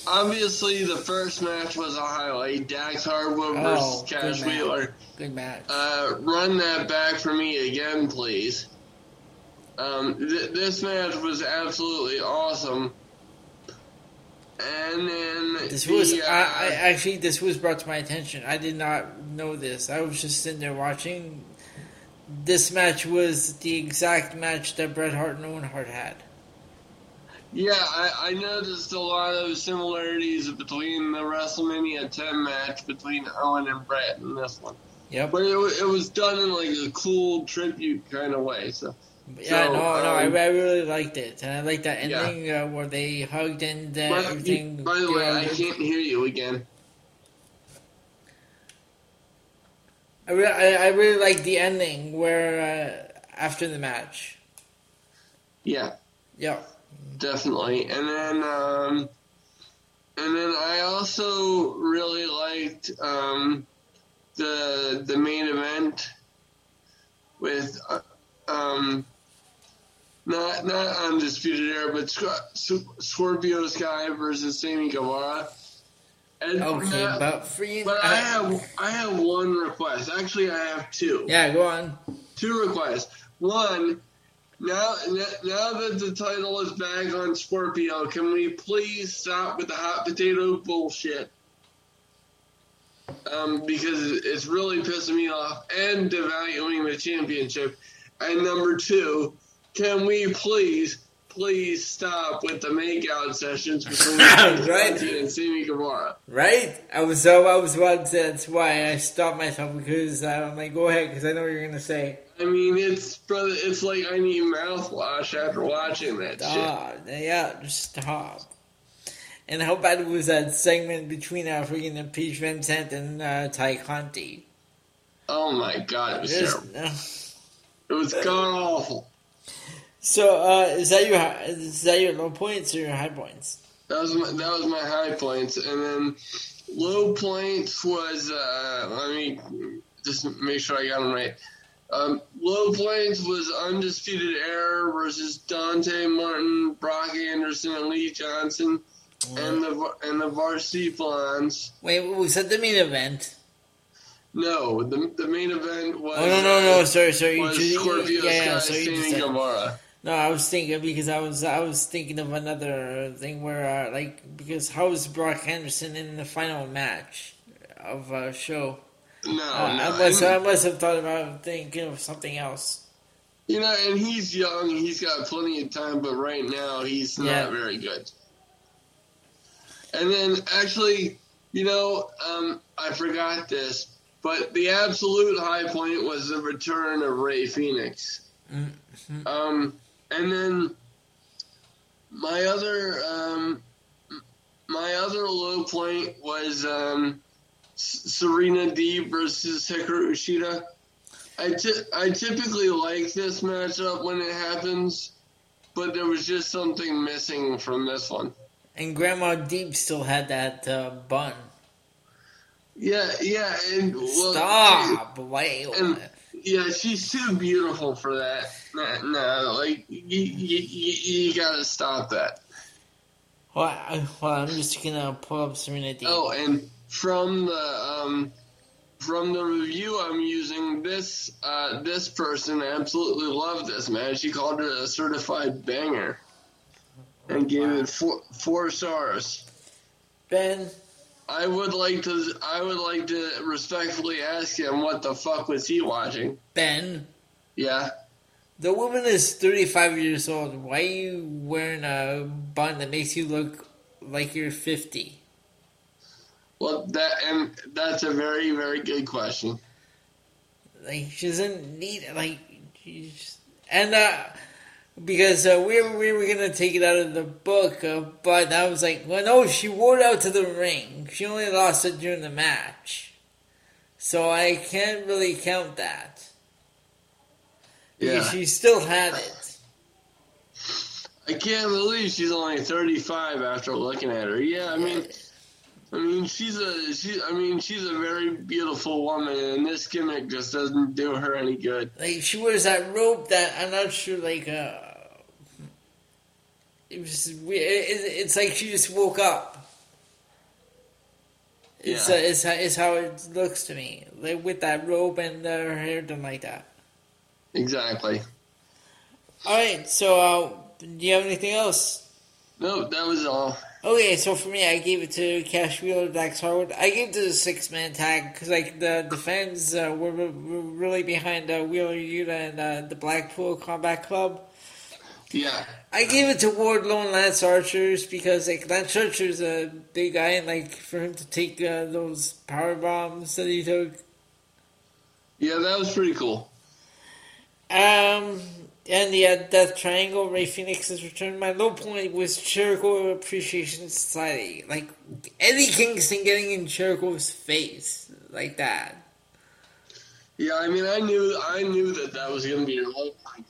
[SPEAKER 2] obviously the first match was a highlight. Dax Harwood versus
[SPEAKER 1] Oh, good
[SPEAKER 2] Cash
[SPEAKER 1] match.
[SPEAKER 2] Wheeler.
[SPEAKER 1] Good match.
[SPEAKER 2] Uh, run that back for me again, please. Um, th- this match was absolutely awesome. And then
[SPEAKER 1] This was
[SPEAKER 2] the, uh,
[SPEAKER 1] I, I actually this was brought to my attention. I did not know this. I was just sitting there watching. This match was the exact match that Bret Hart and Owen Hart had.
[SPEAKER 2] Yeah, I, I noticed a lot of similarities between the WrestleMania 10 match between Owen and Bret and this one.
[SPEAKER 1] Yep.
[SPEAKER 2] But it, it was done in like a cool tribute kind of way. So
[SPEAKER 1] Yeah,
[SPEAKER 2] So,
[SPEAKER 1] no, no, I,
[SPEAKER 2] um,
[SPEAKER 1] I really liked it, and I liked that
[SPEAKER 2] Yeah.
[SPEAKER 1] ending uh, where they hugged and uh,
[SPEAKER 2] But,
[SPEAKER 1] everything.
[SPEAKER 2] by the way, I can't hear you again.
[SPEAKER 1] I, re- I, I really like the ending where uh, after the match.
[SPEAKER 2] Yeah,
[SPEAKER 1] Yeah,
[SPEAKER 2] definitely. And then, um, and then I also really liked um, the the main event with uh, um, not not undisputed era, but Sc- Sc- Scorpio Sky versus Sammy Guevara. And
[SPEAKER 1] okay,
[SPEAKER 2] now-
[SPEAKER 1] but for you,
[SPEAKER 2] but I have I have one request. Actually, I have two.
[SPEAKER 1] yeah, go on.
[SPEAKER 2] Two requests. One, now now that the title is back on Scorpio, can we please stop with the hot potato bullshit? Um, because it's really pissing me off and devaluing the championship. And number two, can we please, please stop with the makeout sessions between
[SPEAKER 1] Right.
[SPEAKER 2] And Sammy Guevara?
[SPEAKER 1] Right? I was so I was about to. That's why I stopped myself because uh, I'm like, go ahead, because I know what you're gonna say.
[SPEAKER 2] I mean, it's brother, it's like I need mouthwash after watching that shit.
[SPEAKER 1] Ah, yeah, just stop. And how bad was that segment between uh, freaking Peach Vincent and uh, Tay Conti?
[SPEAKER 2] Oh my god, it was terrible. It was god awful.
[SPEAKER 1] So, uh, is that your is that your low points or your high points?
[SPEAKER 2] That was my, that was my high points, and then low points was uh, let me just make sure I got them right. Um, low points was undisputed era versus Dante Martin, Brock Anderson, and Lee Johnson, and the and the Varsity Blondes.
[SPEAKER 1] Wait, was that the main event?
[SPEAKER 2] No, the the main event was
[SPEAKER 1] Oh no no no! Sorry sorry.
[SPEAKER 2] was
[SPEAKER 1] You-
[SPEAKER 2] Scorpio
[SPEAKER 1] yeah, yeah,
[SPEAKER 2] Sky
[SPEAKER 1] so you just
[SPEAKER 2] Sammy
[SPEAKER 1] said-
[SPEAKER 2] Guevara.
[SPEAKER 1] No, I was thinking because I was I was thinking of another thing where uh, like because how was Brock Anderson in the final match of a show?
[SPEAKER 2] No,
[SPEAKER 1] Uh,
[SPEAKER 2] no.
[SPEAKER 1] I must I must have thought about thinking of something else.
[SPEAKER 2] You know, and he's young. He's got plenty of time, but right now he's not
[SPEAKER 1] Yeah.
[SPEAKER 2] very good. And then, actually, you know, um, I forgot this, but the absolute high point was the return of Rey Fenix.
[SPEAKER 1] Mhm.
[SPEAKER 2] Um, and then my other um, my other low point was um, Serena Deeb versus Hikaru Ushida. I I typically like this matchup when it happens, but there was just something missing from this one.
[SPEAKER 1] And Grandma Deeb still had that uh, bun.
[SPEAKER 2] Yeah, yeah, and well,
[SPEAKER 1] Stop! Wait.
[SPEAKER 2] and- yeah, she's too beautiful for that. No, no like you, you, you, you gotta stop that.
[SPEAKER 1] Well, I, well, I'm just gonna pull up Serena Deeb.
[SPEAKER 2] Oh, and from the um, from the review I'm using, this uh, this person absolutely loved this man. She called it a certified banger, and gave it four four stars.
[SPEAKER 1] Ben,
[SPEAKER 2] I would like to I would like to respectfully ask him what the fuck was he watching?
[SPEAKER 1] Ben,
[SPEAKER 2] Yeah,
[SPEAKER 1] the woman is 35 years old. Why are you wearing a bun that makes you look like you're 50?
[SPEAKER 2] Well that and that's a very very good question.
[SPEAKER 1] Like she doesn't need like she's and uh because uh, we were, we were gonna take it out of the book, uh, but I was like, well, no, she wore it out to the ring. She only lost it during the match, so I can't really count that. Because
[SPEAKER 2] Yeah.
[SPEAKER 1] she still had it.
[SPEAKER 2] I can't believe she's only 35 after looking at her. Yeah, I mean, I mean, she's a she. I mean, she's a very beautiful woman, and this gimmick just doesn't do her any good.
[SPEAKER 1] Like she wears that robe that I'm not sure, like uh, it was. we- It, it, it's like she just woke up. It's
[SPEAKER 2] Yeah.
[SPEAKER 1] uh, it's, how- it's how it looks to me, like with that robe and uh, her hair done like that.
[SPEAKER 2] Exactly.
[SPEAKER 1] All right, so uh, do you have anything else?
[SPEAKER 2] Nope, that was all.
[SPEAKER 1] Okay, so for me, I gave it to Cash Wheeler, Dax Harwood. I gave it to the six man tag because like the the fans uh, were, were really behind uh, Wheeler Yuta and uh, the Blackpool Combat Club.
[SPEAKER 2] Yeah.
[SPEAKER 1] I gave it to Wardlow and Lance Archers because like Lance Archer's a big guy and like for him to take uh, those power bombs that he took.
[SPEAKER 2] Yeah, that was pretty cool.
[SPEAKER 1] Um, and the uh, Death Triangle, Rey Fenix's return. My low point was Jericho Appreciation Society. Like Eddie Kingston getting in Jericho's face like that.
[SPEAKER 2] Yeah, I mean, I knew, I knew that that was going to be your low point.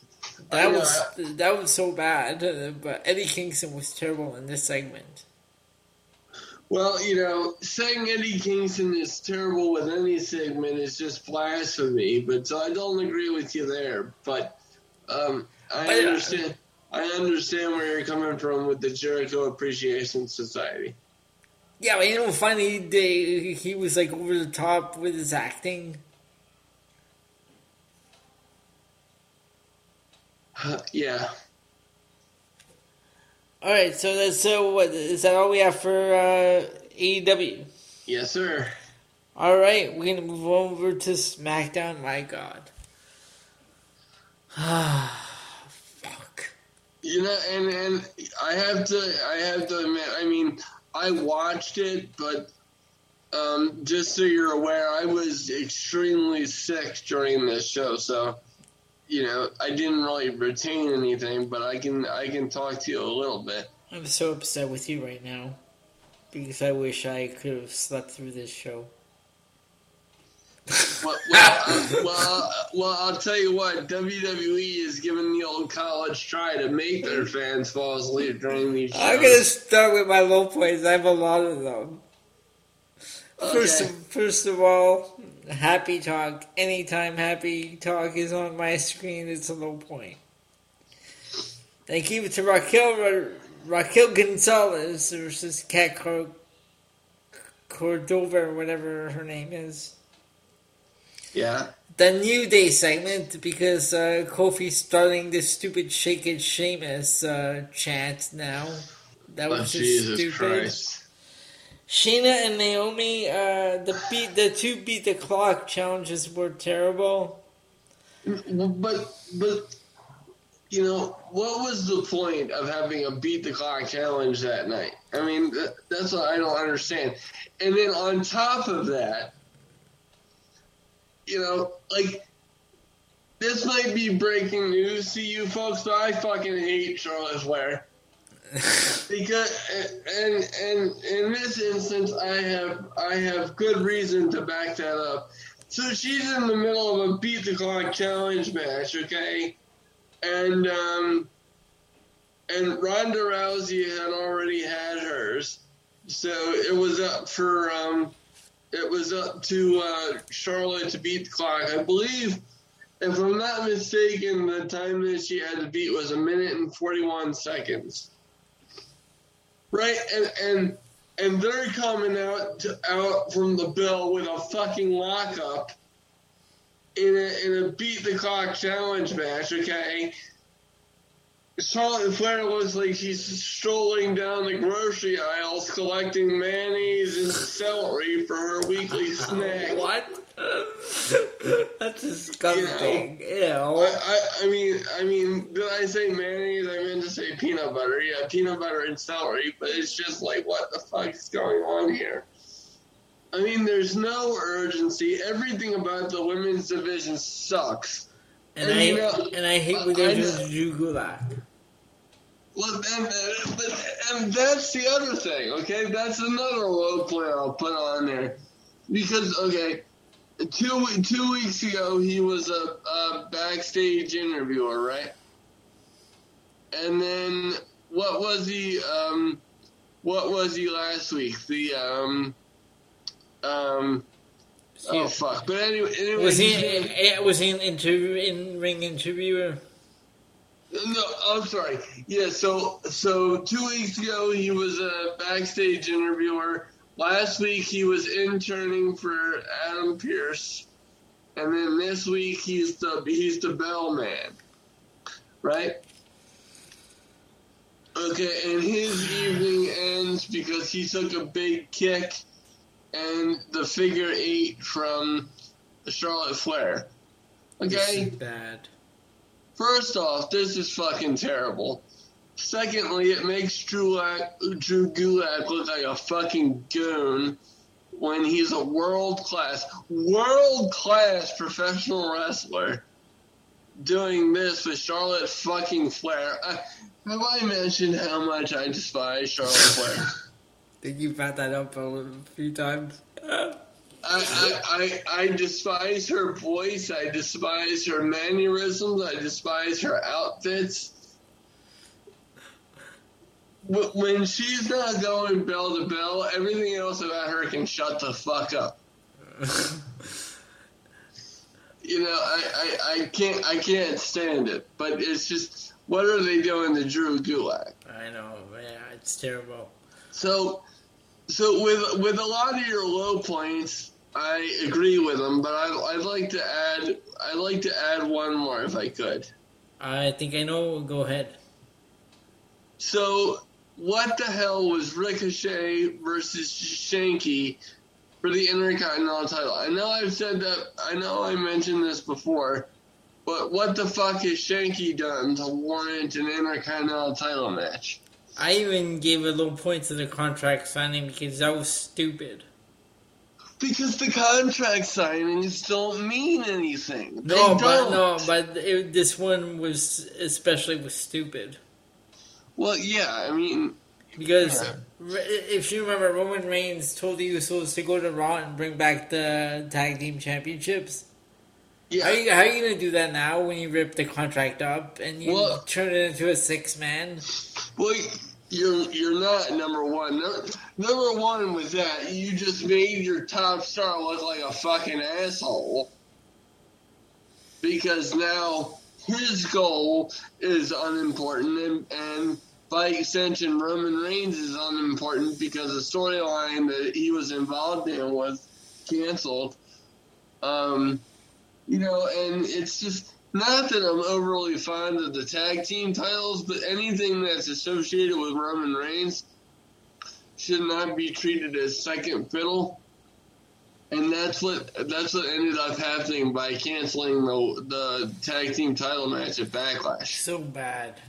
[SPEAKER 1] That
[SPEAKER 2] I
[SPEAKER 1] was that was so bad, uh, but Eddie Kingston was terrible in this segment.
[SPEAKER 2] Well, you know, saying Eddie Kingston is terrible with any segment is just blasphemy. But so I don't agree with you there. But um, I
[SPEAKER 1] uh,
[SPEAKER 2] understand. I understand where you're coming from with the Jericho Appreciation Society.
[SPEAKER 1] Yeah, but you know, finally they, he was like over the top with his acting.
[SPEAKER 2] yeah.
[SPEAKER 1] All right, so that's so. What is that? All we have for uh, AEW?
[SPEAKER 2] Yes, sir.
[SPEAKER 1] All right, we're gonna move over to SmackDown. My God. Ah, fuck.
[SPEAKER 2] You know, and and I have to I have to admit, I mean, I watched it, but um, just so you're aware, I was extremely sick during this show, so you know, I didn't really retain anything, but I can I can talk to you a little bit.
[SPEAKER 1] I'm so upset with you right now because I wish I could have slept through this show.
[SPEAKER 2] Well, well, uh, well, uh, well, I'll tell you what. WWE is giving the old college try to make their fans fall asleep during these shows.
[SPEAKER 1] I'm gonna start with my low points. I have a lot of them. First, of, first of all, Happy Talk. Anytime Happy Talk is on my screen, it's a low point. They give it to Raquel Ra- Raquel Gonzalez versus Kat Cor- Cordova or whatever her name is.
[SPEAKER 2] Yeah.
[SPEAKER 1] The New Day segment because uh, Kofi's starting this stupid "Shake It, Sheamus" uh, chant now. That
[SPEAKER 2] Oh,
[SPEAKER 1] was just
[SPEAKER 2] Jesus
[SPEAKER 1] stupid.
[SPEAKER 2] Christ.
[SPEAKER 1] Shayna and Naomi, uh, the beat, the two beat the clock challenges were terrible.
[SPEAKER 2] But but you know what was the point of having a beat the clock challenge that night? I mean that's what I don't understand. And then on top of that, you know, like this might be breaking news to you folks, but I fucking hate Charlotte Flair. because and and in this instance I have I have good reason to back that up. So she's in the middle of a beat the clock challenge match, okay? And um and Ronda Rousey had already had hers. So it was up for um it was up to uh Charlotte to beat the clock. I believe if I'm not mistaken, the time that she had to beat was a minute and 41 seconds. Right, and and and they're coming out to, out from the bill with a fucking lockup in a in a beat the clock challenge match. Okay, Charlotte Flair looks like she's strolling down the grocery aisles collecting mayonnaise and celery for her weekly snack.
[SPEAKER 1] What? That's disgusting. Ew.
[SPEAKER 2] I, I, I mean, I mean, did I say mayonnaise? I meant to say peanut butter. Yeah, peanut butter and celery. But it's just like, what the fuck is going on here? I mean, there's no urgency. Everything about the women's division sucks.
[SPEAKER 1] And
[SPEAKER 2] And
[SPEAKER 1] I
[SPEAKER 2] you know,
[SPEAKER 1] and I hate when
[SPEAKER 2] I-
[SPEAKER 1] doing Drew Gulak.
[SPEAKER 2] Well, and, but, and that's the other thing, okay? That's another low point I'll put on there. Because, okay, two two weeks ago he was a, a backstage interviewer, right? And then what was he? Um, what was he last week? The um, um, oh fuck! But anyway, anyway
[SPEAKER 1] Was he?
[SPEAKER 2] he's-
[SPEAKER 1] eh, Was he an interview in ring interviewer?
[SPEAKER 2] No, I'm sorry. Yeah, so so two weeks ago he was a backstage interviewer. Last week he was interning for Adam Pearce, and then this week he's the he's the bellman, right? Okay, and his evening ends because he took a big kick and the figure eight from Charlotte Flair. Okay,
[SPEAKER 1] bad.
[SPEAKER 2] first off, this is fucking terrible. Secondly, it makes Drew, Drew Gulak look like a fucking goon when he's a world class, world class professional wrestler doing this with Charlotte fucking Flair. I, have I mentioned how much I despise Charlotte Flair?
[SPEAKER 1] think you brought that up a few times.
[SPEAKER 2] I, I, I, despise her voice. I despise her mannerisms. I despise her outfits. Wh- When she's not going bell to bell, everything else about her can shut the fuck up. You know, I, I, I can't I can't stand it. But it's just what are they doing to Drew Gulak?
[SPEAKER 1] I know, yeah, it's terrible.
[SPEAKER 2] So, so with with a lot of your low points, I agree with them, but I, I'd like to add I'd like to add one more if I could.
[SPEAKER 1] I think I know. Go ahead.
[SPEAKER 2] So, what the hell was Ricochet versus Shanky for the Intercontinental title? I know I've said that. I know I mentioned this before, but what the fuck has Shanky done to warrant an Intercontinental title match?
[SPEAKER 1] I even gave a little point to the contract signing because that was stupid.
[SPEAKER 2] Because the contract signings don't mean anything.
[SPEAKER 1] No, but no, but it, this one was especially was stupid
[SPEAKER 2] Well, yeah, I mean,
[SPEAKER 1] because
[SPEAKER 2] Yeah.
[SPEAKER 1] If you remember, Roman Reigns told the Usos to go to Raw and bring back the tag team championships.
[SPEAKER 2] Yeah,
[SPEAKER 1] How are you, how are you gonna do that now when you rip the contract up and you
[SPEAKER 2] Well-
[SPEAKER 1] turn it into a six man?
[SPEAKER 2] well, you're you're not number one. Number one with that, you just made your top star look like a fucking asshole because now his goal is unimportant, and, and by extension, Roman Reigns is unimportant because the storyline that he was involved in was canceled. Um, you know, and it's just not that I'm overly fond of the tag team titles, but anything that's associated with Roman Reigns should not be treated as second fiddle. And that's what that's what ended up happening by canceling the the tag team title match at Backlash.
[SPEAKER 1] So bad.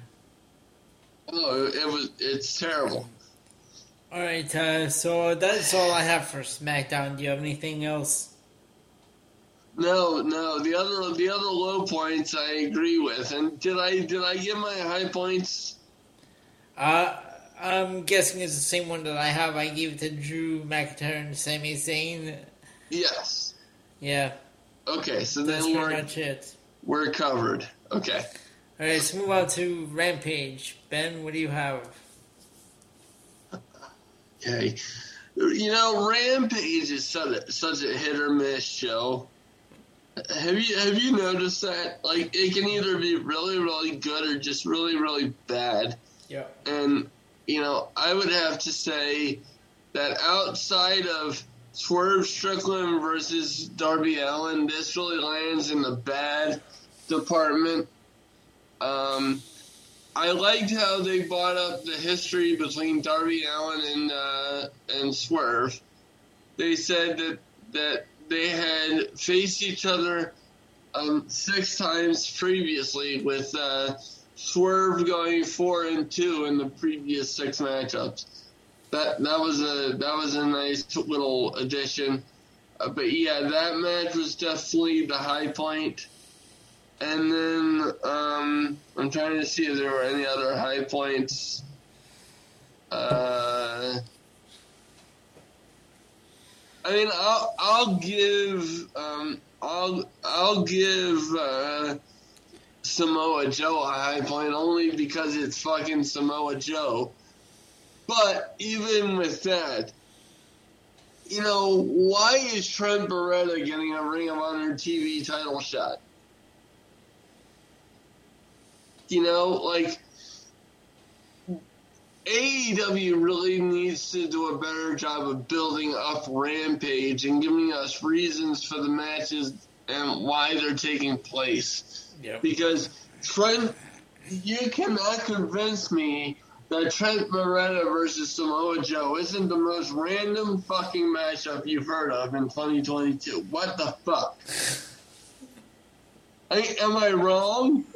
[SPEAKER 2] Oh, it was it's terrible.
[SPEAKER 1] All right, uh, so that's all I have for SmackDown. Do you have anything else?
[SPEAKER 2] No, no. The other the other low points I agree with. And did I did I give my high points?
[SPEAKER 1] Uh, I'm guessing it's the same one that I have. I gave it to Drew McIntyre and Sami Zayn.
[SPEAKER 2] Yes.
[SPEAKER 1] Yeah,
[SPEAKER 2] Okay, so
[SPEAKER 1] that's
[SPEAKER 2] then we're
[SPEAKER 1] much it.
[SPEAKER 2] we're covered. Okay.
[SPEAKER 1] All right, let's move on to Rampage. Ben, what do you have?
[SPEAKER 2] Okay. You know, Rampage is such a, such a hit or miss show. Have you have you noticed that? Like, it can either be really really good or just really really bad.
[SPEAKER 1] Yeah.
[SPEAKER 2] And you know, I would have to say that outside of Swerve Strickland versus Darby Allin, this really lands in the bad department. Um, I liked how they brought up the history between Darby Allin and uh, and Swerve. They said that that they had faced each other um, six times previously, with uh, Swerve going four and two in the previous six matchups. That that was a that was a nice little addition. Uh, but yeah, that match was definitely the high point. And then um, I'm trying to see if there were any other high points. Uh, I mean, I'll I'll give um, I'll I'll give uh, Samoa Joe a high point only because it's fucking Samoa Joe. But even with that, you know, why is Trent Beretta getting a Ring of Honor TV title shot? You know, like AEW really needs to do a better job of building up Rampage and giving us reasons for the matches and why they're taking place.
[SPEAKER 1] Yeah.
[SPEAKER 2] Because Trent, you cannot convince me that Trent Beretta versus Samoa Joe isn't the most random fucking matchup you've heard of in 2022. What the fuck? I, am I wrong?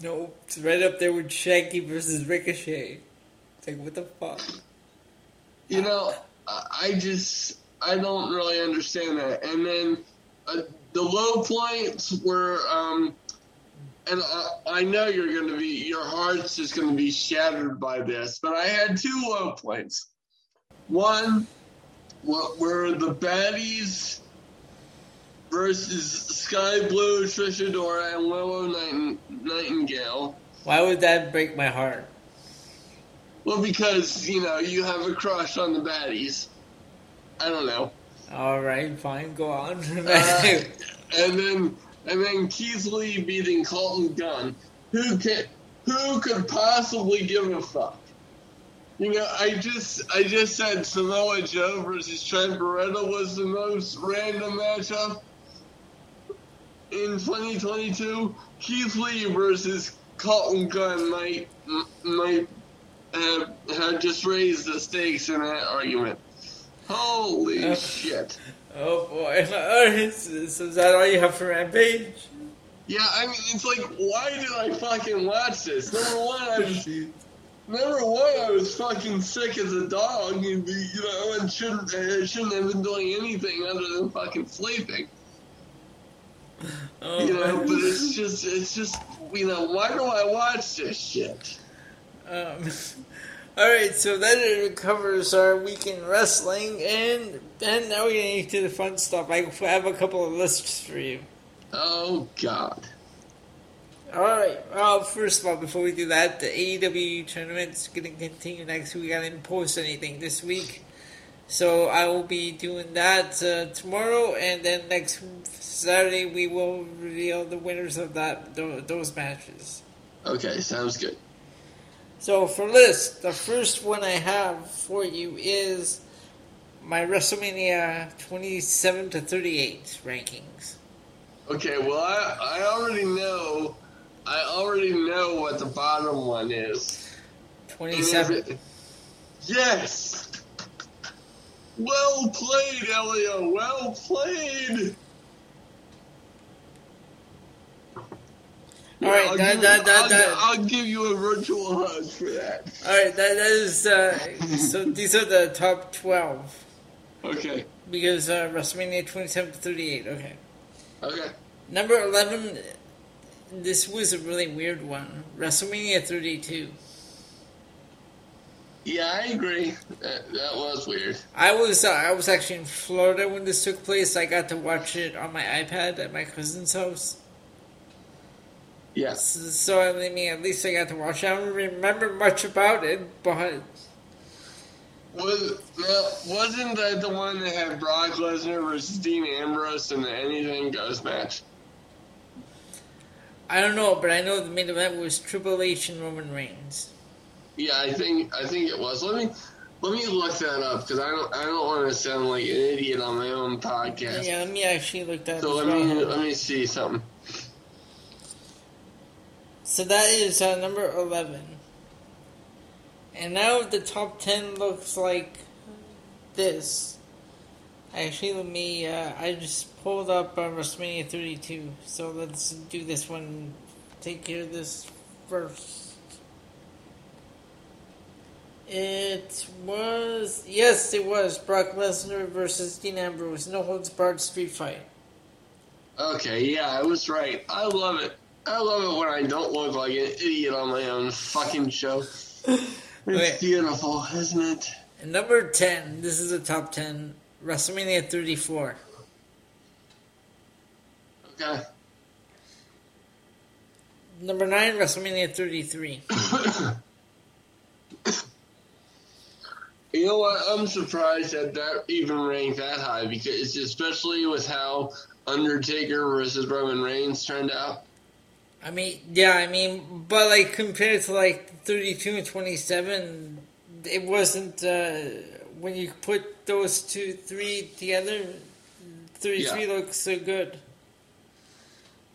[SPEAKER 1] No, it's right up there with Shaggy versus Ricochet. Like, what the fuck?
[SPEAKER 2] You know, I just, I don't really understand that. And then uh, the low points were, um, and I, I know you're going to be, your heart's just going to be shattered by this, but I had two low points. One, what were the baddies versus Sky Blue, Trish Adora, and Willow Nightingale.
[SPEAKER 1] Why would that break my heart?
[SPEAKER 2] Well, because, you know, you have a crush on the baddies. I don't know.
[SPEAKER 1] All right, fine, go on.
[SPEAKER 2] Uh, and then and then Keith Lee beating Colten Gunn. Who can who could possibly give a fuck? You know, I just I just said Samoa Joe versus Trent Beretta was the most random matchup in 2022. Keith Lee versus Colten Gunn might might have, have just raised the stakes in that argument. Holy
[SPEAKER 1] Uh,
[SPEAKER 2] shit!
[SPEAKER 1] oh boy. So, so is that all you have for Rampage?
[SPEAKER 2] Yeah, I mean, it's like, why did I fucking watch this? Number one, I was number one, I was fucking sick as a dog, and, you know, and shouldn't I shouldn't have been doing anything other than fucking sleeping.
[SPEAKER 1] Oh,
[SPEAKER 2] You know, but it's just, it's just, you know, why do I watch this shit?
[SPEAKER 1] Um, all right, so that covers our weekend wrestling, and then now we get into the fun stuff. I have a couple of lists for you.
[SPEAKER 2] Oh God.
[SPEAKER 1] All right. Well, first of all, before we do that, the AEW tournament's going to continue next week. I didn't post anything this week, so I will be doing that uh, tomorrow, and then next Saturday we will reveal the winners of that tho- those matches.
[SPEAKER 2] Okay, sounds good.
[SPEAKER 1] So for list, the first one I have for you is my WrestleMania 27 to 38 rankings.
[SPEAKER 2] Okay, well, I, I already know, I already know what the bottom one is.
[SPEAKER 1] 27.
[SPEAKER 2] it- Yes. Well played, Elio. Well played.
[SPEAKER 1] All right,
[SPEAKER 2] I'll,
[SPEAKER 1] that-
[SPEAKER 2] give,
[SPEAKER 1] that- that-
[SPEAKER 2] I'll,
[SPEAKER 1] that-
[SPEAKER 2] I'll give you a virtual hug for that.
[SPEAKER 1] All right, that, that is uh, so. These are the top 12
[SPEAKER 2] Okay.
[SPEAKER 1] because uh, WrestleMania 27 to 38. Okay,
[SPEAKER 2] Okay.
[SPEAKER 1] number 11. This was a really weird one. WrestleMania 32.
[SPEAKER 2] Yeah, I agree. That, that was weird.
[SPEAKER 1] I was uh, I was actually in Florida when this took place. I got to watch it on my iPad at my cousin's house.
[SPEAKER 2] Yes.
[SPEAKER 1] So I mean, at least I got to watch. I don't remember much about it, but
[SPEAKER 2] Was now, wasn't that the one that had Brock Lesnar versus Dean Ambrose in the Anything Goes match?
[SPEAKER 1] I don't know. But I know the main event was Triple H and Roman Reigns.
[SPEAKER 2] Yeah, I think I think it was. Let me let me look that up because I don't I don't want to sound like an idiot on my own podcast.
[SPEAKER 1] Yeah, let me actually look that. Up.
[SPEAKER 2] So
[SPEAKER 1] as
[SPEAKER 2] let me let me see something.
[SPEAKER 1] So that is uh, number 11. And now the top 10 looks like this. Actually, let me. Uh, I just pulled up uh, WrestleMania 32. So let's do this one. Take care of this first. It was. Yes, it was Brock Lesnar versus Dean Ambrose. No holds barred street fight.
[SPEAKER 2] Okay, yeah, I was right. I love it. I love it when I don't look like an idiot on my own fucking show. It's
[SPEAKER 1] Okay.
[SPEAKER 2] beautiful, isn't it?
[SPEAKER 1] And number 10, this is the top 10, WrestleMania 34.
[SPEAKER 2] Okay.
[SPEAKER 1] Number 9, WrestleMania 33.
[SPEAKER 2] You know what? I'm surprised that that even ranked that high because especially with how Undertaker versus Roman Reigns turned out.
[SPEAKER 1] I mean, yeah, I mean, but like compared to like 32 and 27, it wasn't, uh, when you put those two, three together, 33
[SPEAKER 2] Yeah.
[SPEAKER 1] looks so good.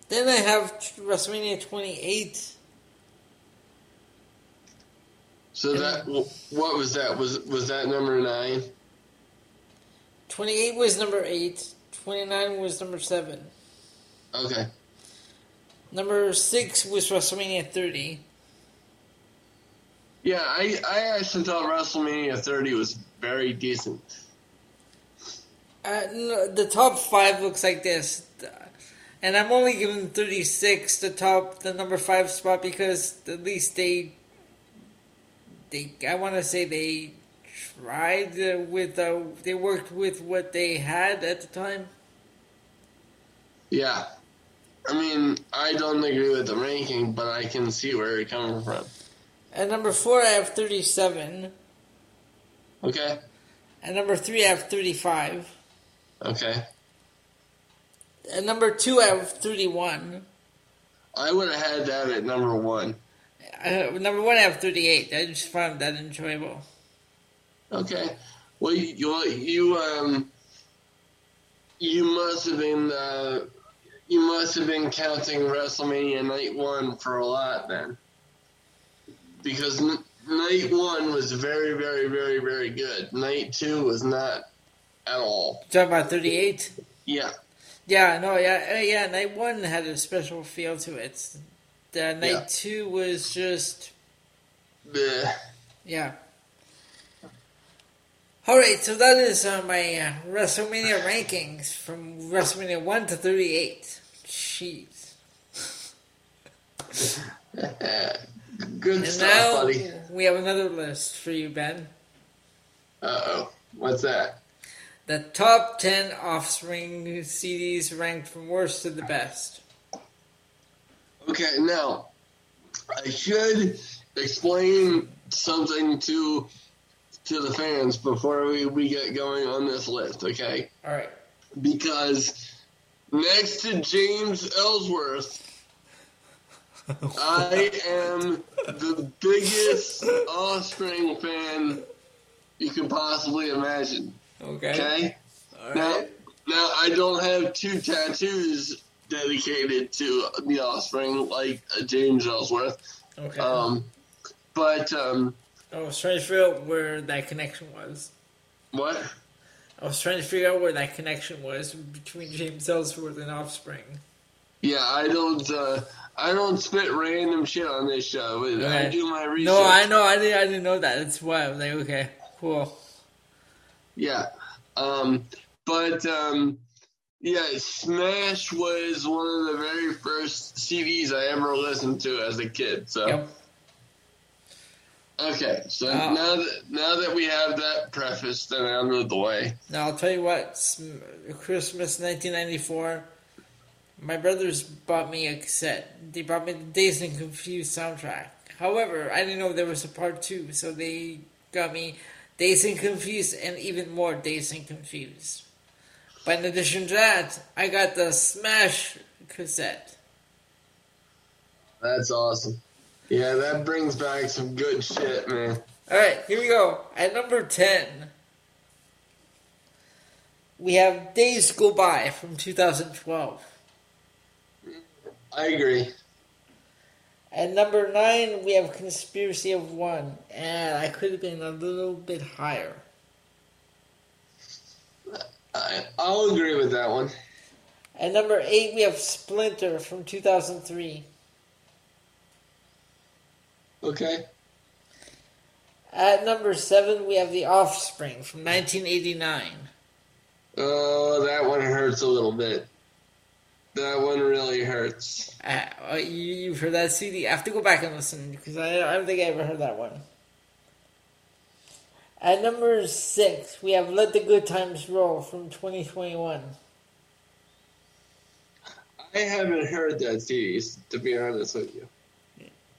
[SPEAKER 1] Then I have WrestleMania 28.
[SPEAKER 2] So that what was that? Was was that number nine?
[SPEAKER 1] 28 was number 8. 29 was number 7.
[SPEAKER 2] Okay.
[SPEAKER 1] Number 6 was WrestleMania 30.
[SPEAKER 2] Yeah, I, I actually thought WrestleMania 30 was very decent.
[SPEAKER 1] Uh, no, the top 5 looks like this. And I'm only giving 36 the top, the number 5 spot because at least they, they I want to say they tried with, uh, they worked with what they had at the time.
[SPEAKER 2] Yeah. I mean, I don't agree with the ranking, but I can see where you're coming from.
[SPEAKER 1] At number four, I have 37.
[SPEAKER 2] Okay.
[SPEAKER 1] At number three, I have 35.
[SPEAKER 2] Okay.
[SPEAKER 1] At number two, I have 31.
[SPEAKER 2] I would have had that at number one.
[SPEAKER 1] Uh, number one, I have 38. I just found that enjoyable.
[SPEAKER 2] Okay. Well, you, you, um, you must have been, uh, you must have been counting WrestleMania Night One for a lot then, because n- Night One was very, very, very, very good. Night Two was not at all.
[SPEAKER 1] Talking about 38.
[SPEAKER 2] Yeah.
[SPEAKER 1] Yeah, no, yeah, uh, yeah. Night one had a special feel to it. The night
[SPEAKER 2] Yeah.
[SPEAKER 1] two was just,
[SPEAKER 2] Bleh.
[SPEAKER 1] yeah. All right, so that is uh, my uh, WrestleMania rankings from WrestleMania one to 38. Jeez.
[SPEAKER 2] Good
[SPEAKER 1] And
[SPEAKER 2] stuff,
[SPEAKER 1] now
[SPEAKER 2] buddy.
[SPEAKER 1] we have another list for you, Ben.
[SPEAKER 2] Uh oh. What's that?
[SPEAKER 1] The top 10 Offspring CDs ranked from worst to the best.
[SPEAKER 2] Okay, now I should explain something to to the fans before we, we get going on this list, okay?
[SPEAKER 1] All right.
[SPEAKER 2] Because next to James Ellsworth, I am the biggest Offspring fan you can possibly imagine.
[SPEAKER 1] Okay.
[SPEAKER 2] Okay?
[SPEAKER 1] All
[SPEAKER 2] Now, now I don't have two tattoos dedicated to the Offspring like uh, James Ellsworth.
[SPEAKER 1] Okay.
[SPEAKER 2] Um, but um,
[SPEAKER 1] I was trying to figure out where that connection was.
[SPEAKER 2] what?
[SPEAKER 1] I was trying to figure out where that connection was between James Ellsworth and Offspring.
[SPEAKER 2] Yeah, I don't. Uh, I don't spit random shit on this show. I
[SPEAKER 1] Okay.
[SPEAKER 2] do my research.
[SPEAKER 1] No, I know. I didn't. I didn't know that. That's why I was like, okay, cool.
[SPEAKER 2] Yeah. Um, but um, yeah, Smash was one of the very first CDs I ever listened to as a kid. So
[SPEAKER 1] Yep.
[SPEAKER 2] Okay, so
[SPEAKER 1] Uh,
[SPEAKER 2] now that now that we have that preface then out of the way,
[SPEAKER 1] Now I'll tell you what. Christmas 1994. My brothers bought me a cassette. They brought me the Dazed and Confused soundtrack. However, I didn't know there was a part two, so they got me Dazed and Confused and even more Dazed and Confused. But in addition to that, I got the Smash cassette.
[SPEAKER 2] that's awesome. Yeah, that brings back some good shit, man.
[SPEAKER 1] Alright, here we go. At number 10, we have Days Go By from 2012.
[SPEAKER 2] I agree.
[SPEAKER 1] At number 9, we have Conspiracy of One. And I could have been a little bit higher.
[SPEAKER 2] I, I'll agree with that one.
[SPEAKER 1] At number 8, we have Splinter from 2003.
[SPEAKER 2] Okay.
[SPEAKER 1] At number 7, we have The Offspring from 1989.
[SPEAKER 2] Oh, that one hurts a little bit. That one really hurts.
[SPEAKER 1] Uh, uh, you, you've heard that CD? I have to go back and listen because I, I don't think I ever heard that one. At number six, we have Let the Good Times Roll from 2021.
[SPEAKER 2] I haven't heard that CD, to be honest with you.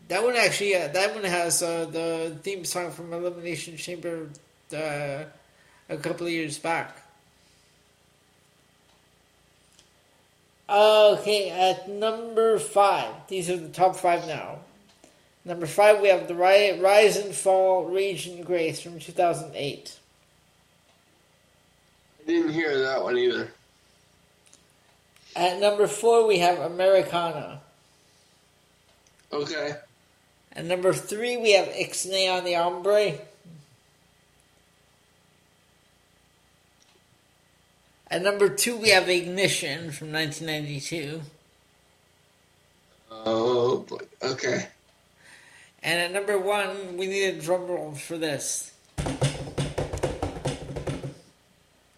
[SPEAKER 1] That one actually, uh, that one has uh, the theme song from Elimination Chamber uh, a couple of years back. Okay, at number five, these are the top five now. Number five, we have the Ri- Rise and Fall, Rage and Grace from 2008.
[SPEAKER 2] I didn't hear that one either.
[SPEAKER 1] At number four, we have Americana.
[SPEAKER 2] Okay.
[SPEAKER 1] At number three, we have Ixnay on the Hombre. At number two, we have Ignition from 1992.
[SPEAKER 2] Oh, boy. okay.
[SPEAKER 1] And at number one, we need a drum roll for this.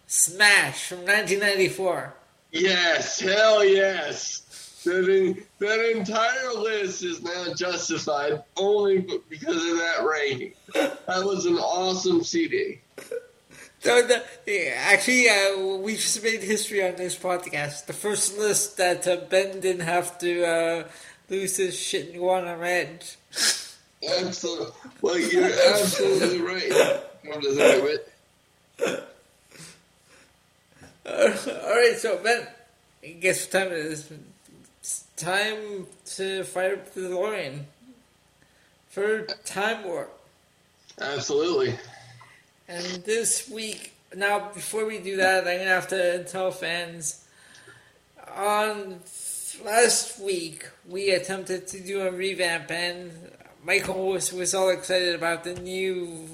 [SPEAKER 1] Smash from 1994.
[SPEAKER 2] Yes, hell yes. That, that entire list is now justified only because of that ranking. That was an awesome CD.
[SPEAKER 1] So the, actually, uh, we just made history on this podcast. The first list that uh, Ben didn't have to uh, lose his shit and go on a rant.
[SPEAKER 2] Absolutely. Well, you're absolutely right. Come to think of it.
[SPEAKER 1] all right, so Ben, guess what time it is? Time to fire up the DeLorean for Time Warp.
[SPEAKER 2] Absolutely.
[SPEAKER 1] And this week, now before we do that, I'm gonna have to tell fans. On last week, we attempted to do a revamp, and Michael was, was all excited about the new,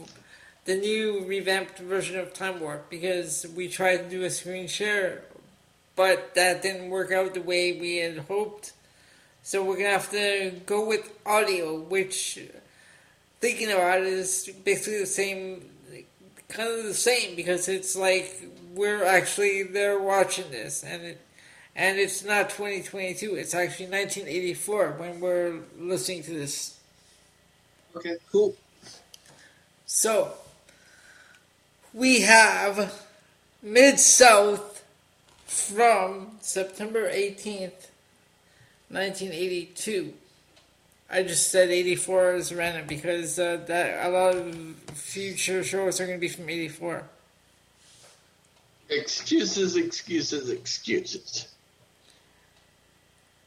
[SPEAKER 1] the new revamped version of Time Warp because we tried to do a screen share, but that didn't work out the way we had hoped. So we're gonna have to go with audio, which thinking about it is basically the same kind of the same because it's like we're actually there watching this and it and it's not 2022 it's actually 1984 when we're listening to this
[SPEAKER 2] Okay, cool.
[SPEAKER 1] so we have mid south from september 18th 1982 I just said 84 is random because uh, that a lot of future shows are going to be from 84.
[SPEAKER 2] Excuses, excuses, excuses.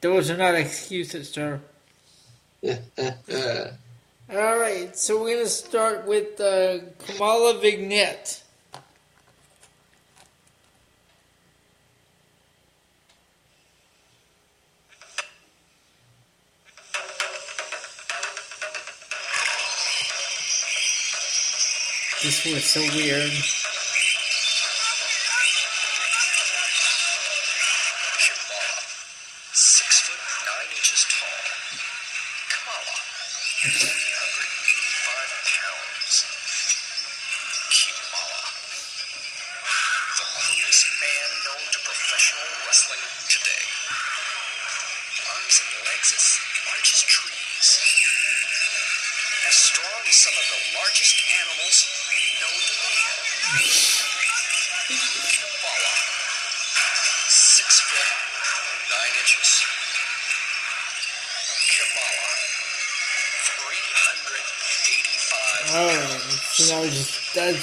[SPEAKER 1] Those are not excuses, sir. All right, so we're going to start with uh, Kamala Vignette. This was so weird.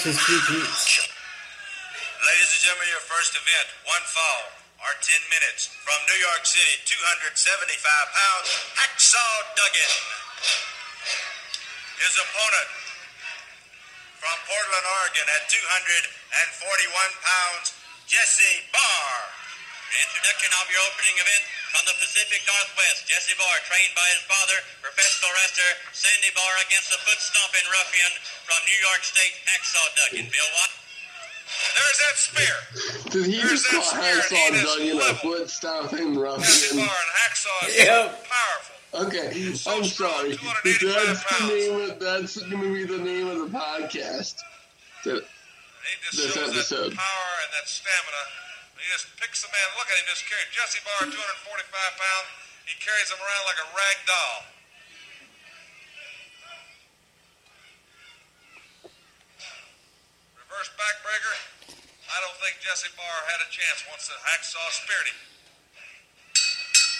[SPEAKER 1] Repeats.
[SPEAKER 3] Ladies and gentlemen, your first event, one fall, or 10 minutes. From New York City, 275 pounds, Hacksaw Duggan. His opponent, from Portland, Oregon, at 241 pounds, Jesse Barr. Introduction of your opening event from the Pacific Northwest. Jesse Barr, trained by his father, professional wrestler Sandy Barr, against the foot stomping ruffian from New York State, Hacksaw Duggan. Bill Watt. There's that spear.
[SPEAKER 2] did he
[SPEAKER 3] There's
[SPEAKER 2] just call
[SPEAKER 3] that
[SPEAKER 2] Hacksaw
[SPEAKER 3] spirit. He is
[SPEAKER 2] Duggan a
[SPEAKER 3] level.
[SPEAKER 2] foot stomping
[SPEAKER 3] Jesse
[SPEAKER 2] ruffian?
[SPEAKER 3] Barr and Hacksaw is
[SPEAKER 1] Yeah.
[SPEAKER 3] powerful.
[SPEAKER 2] Okay, I'm sorry. That's the name. Of, that's going to be the name of the podcast. That- This
[SPEAKER 3] shows
[SPEAKER 2] episode.
[SPEAKER 3] that power and that stamina. He just picks the man. Look at him just carrying Jesse Barr, 245 pounds. He carries him around like a rag doll. Reverse backbreaker. I don't think Jesse Barr had a chance once the hacksaw speared him.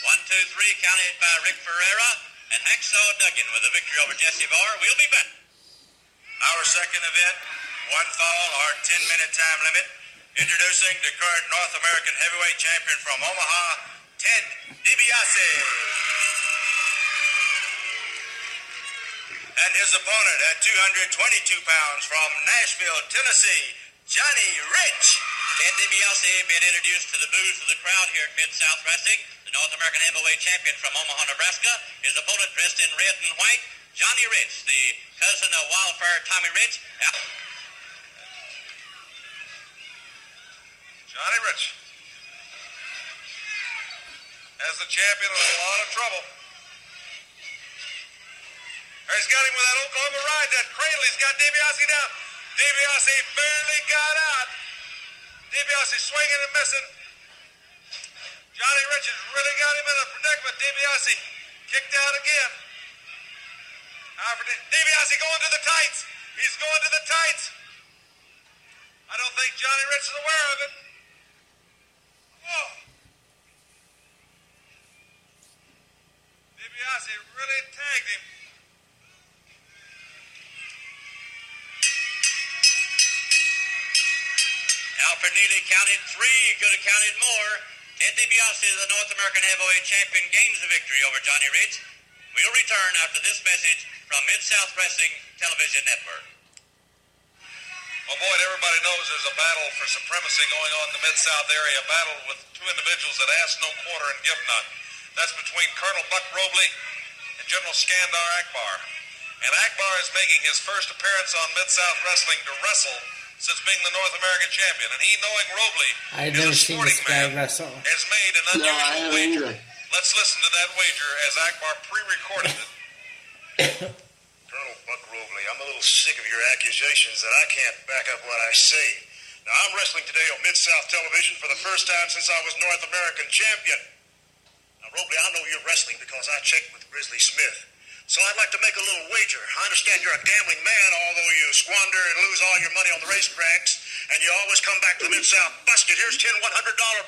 [SPEAKER 3] One, two, three, counted by Rick Ferreira and Hacksaw Duggan with a victory over Jesse Barr. We'll be back. Our second event, one fall or 10 minute time limit. Introducing the current North American heavyweight champion from Omaha, Ted DiBiase. And his opponent at 222 pounds from Nashville, Tennessee, Johnny Rich. Ted DiBiase being introduced to the boos of the crowd here at Mid-South Wrestling. The North American heavyweight champion from Omaha, Nebraska. His opponent dressed in red and white, Johnny Rich, the cousin of wildfire Tommy Rich.
[SPEAKER 4] Johnny Rich. As the champion in a lot of trouble. He's got him with that Oklahoma ride, that cradle. He's got DiBiase down. DiBiase barely got out. DiBiase swinging and missing. Johnny Richards really got him in a predicament. DiBiase kicked out again. DiBiase going to the tights. He's going to the tights. I don't think Johnny Rich is aware of it. DiBiase really tagged him.
[SPEAKER 3] Alfred Neely counted three. Could have counted more. Ted DiBiase, the North American Heavyweight Champion, gains the victory over Johnny Rich. We'll return after this message from Mid South Wrestling Television Network.
[SPEAKER 4] Well, Boyd, everybody knows there's a battle for supremacy going on in the Mid South area, a battle with two individuals that ask no quarter and give none. That's between Colonel Buck Robley and General Skandar Akbar. And Akbar is making his first appearance on Mid South Wrestling to wrestle since being the North American champion. And he, knowing Robley
[SPEAKER 1] I've
[SPEAKER 4] is
[SPEAKER 1] never
[SPEAKER 4] a
[SPEAKER 1] seen
[SPEAKER 4] sporting
[SPEAKER 1] this guy
[SPEAKER 4] man,
[SPEAKER 1] wrestle.
[SPEAKER 4] has made an
[SPEAKER 2] No, I
[SPEAKER 4] unusual
[SPEAKER 2] haven't
[SPEAKER 4] wager.
[SPEAKER 2] either.
[SPEAKER 4] Let's listen to that wager as Akbar pre-recorded it.
[SPEAKER 5] Colonel Buck Robley, I'm a little sick of your accusations that I can't back up what I say. Now, I'm wrestling today on Mid South Television for the first time since I was North American champion. Now, Robley, I know you're wrestling because I checked with Grizzly Smith. So I'd like to make a little wager. I understand you're a gambling man, although you squander and lose all your money on the racetracks, and you always come back to the Mid South busted. Here's ten $100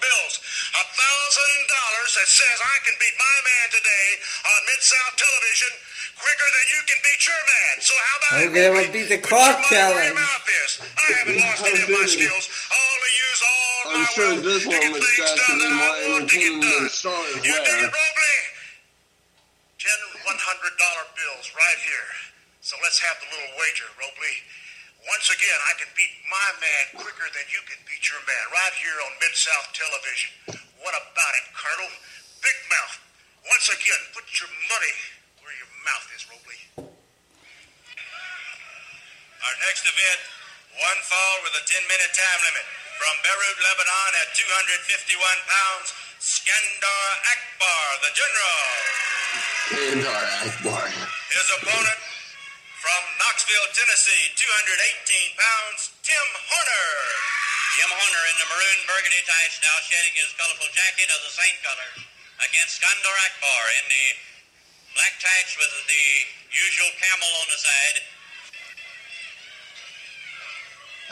[SPEAKER 5] bills. A thousand dollars that says I can beat my man today on Mid South Television quicker than you can beat your man. So how about it?
[SPEAKER 1] Okay, we'll beat the clock
[SPEAKER 5] your
[SPEAKER 1] challenge.
[SPEAKER 5] your. I haven't lost any of my skills. I only use all
[SPEAKER 2] I'm
[SPEAKER 5] my
[SPEAKER 2] sure
[SPEAKER 5] will
[SPEAKER 2] this
[SPEAKER 5] to
[SPEAKER 2] one
[SPEAKER 5] get things done that I want to get done. You dig it, Robley? Ten $100 bills right here. So let's have the little wager, Robley. Once again, I can beat my man quicker than you can beat your man right here on Mid South Television. What about it, Colonel? Big mouth. Once again, put your money where your mouth is, Robley.
[SPEAKER 3] Our next event, one fall with a 10 minute time limit. From Beirut, Lebanon at 251 pounds, Skandar Akbar, the general.
[SPEAKER 2] Skandar Akbar.
[SPEAKER 3] His opponent from Knoxville, Tennessee, 218 pounds, Tim Horner. Tim Horner in the maroon burgundy tights, now shedding his colorful jacket of the same colors, against Skandar Akbar in the black tights with the usual camel on the side.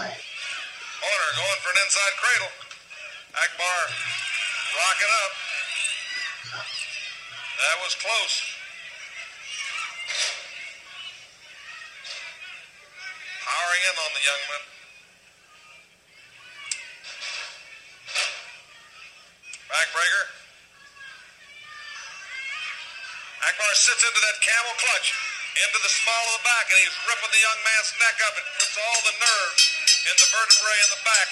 [SPEAKER 4] Horner going for an inside cradle. Akbar rocking up. That was close. Powering in on the young man. Backbreaker. Akbar sits into that camel clutch, into the small of the back, and he's ripping the young man's neck up and puts all the nerves in the vertebrae in the back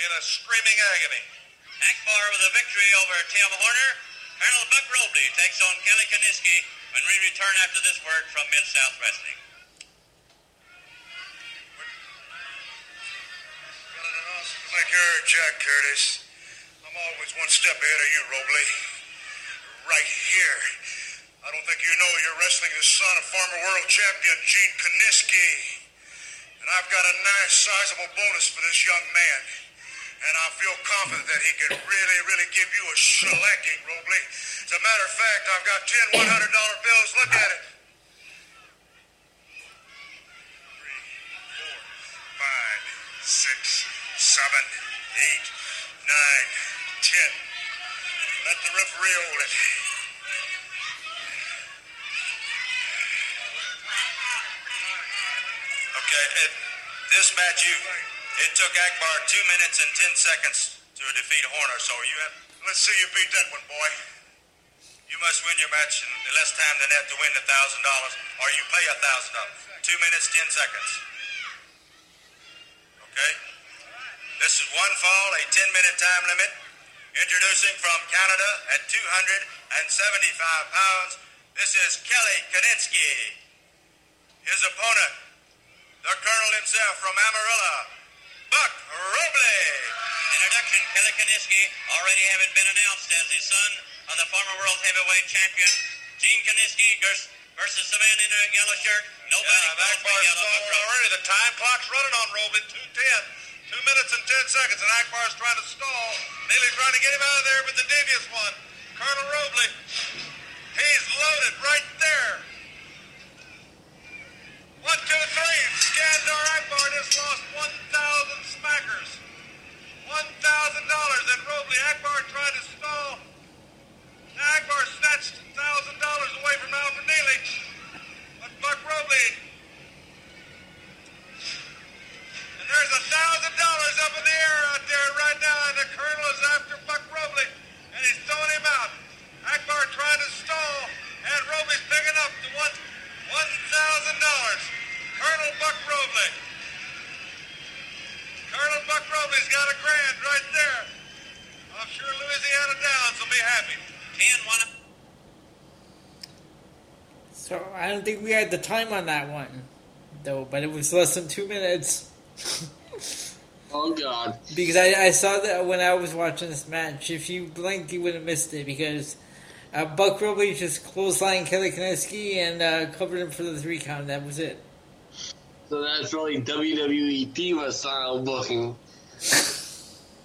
[SPEAKER 4] in a screaming agony.
[SPEAKER 3] Akbar with a victory over Tim Horner. Colonel Buck Robley takes on Kelly Kiniski when we return after this word from Mid South Wrestling.
[SPEAKER 5] Make here, Jack Curtis. I'm always one step ahead of you, Robley. Right here. I don't think you know you're wrestling the son of former world champion Gene Kiniski. And I've got a nice, sizable bonus for this young man. And I feel confident that he can really, really give you a shellacking, Robley. As a matter of fact, I've got ten $100 bills. Look at it. Three, four, five, six, seven, eight, nine, ten. Let the referee hold it.
[SPEAKER 3] Okay, this match, you it took Akbar two minutes and ten seconds to defeat Horner, so you have
[SPEAKER 5] Let's see you beat that one, boy.
[SPEAKER 3] you must win your match in less time than that to win the thousand dollars, or you pay a thousand dollars. Two minutes ten seconds. Okay. This is one fall, a ten minute time limit. Introducing from Canada at 275 pounds, this is Kelly Kiniski. His opponent, the Colonel himself from Amarillo, Buck Robley. Introduction, Kelly Kiniski, already having been announced as the son of the former world heavyweight champion, Gene Kiniski vers- versus the man in a yellow shirt. Nobody
[SPEAKER 4] Yeah,
[SPEAKER 3] calls
[SPEAKER 4] Akbar's
[SPEAKER 3] me yellow, but
[SPEAKER 4] already. The time clock's running on Robley. 210. Two minutes and ten seconds, and Akbar's trying to stall. Nearly trying to get him out of there with the devious one. Colonel Robley. He's loaded right there. One, two, three. Skandar Akbar just lost 1,000 smackers. $1,000. And Robley, Akbar tried to stall. Akbar snatched $1,000 away from Alfred Neely. But Buck Robley and there's a thousand dollars up in the air out there right now, and the colonel is after Buck Robley, and he's throwing him out. Akbar trying to stall, and Robley's picking up the one one thousand dollars. Colonel Buck Robley. Colonel Buck Robley's got a grand right there. I'm sure Louisiana Downs will be happy.
[SPEAKER 3] 10 1
[SPEAKER 1] So I don't think we had the time on that one, though. But it was less than two minutes.
[SPEAKER 2] Oh God.
[SPEAKER 1] Because I, I saw that when I was watching this match. If you blinked, you would have missed it because uh, Buck Robley just clotheslined Kelly Kiniski and uh, covered him for the three count. That was it.
[SPEAKER 2] So that's really WWE Diva style booking. or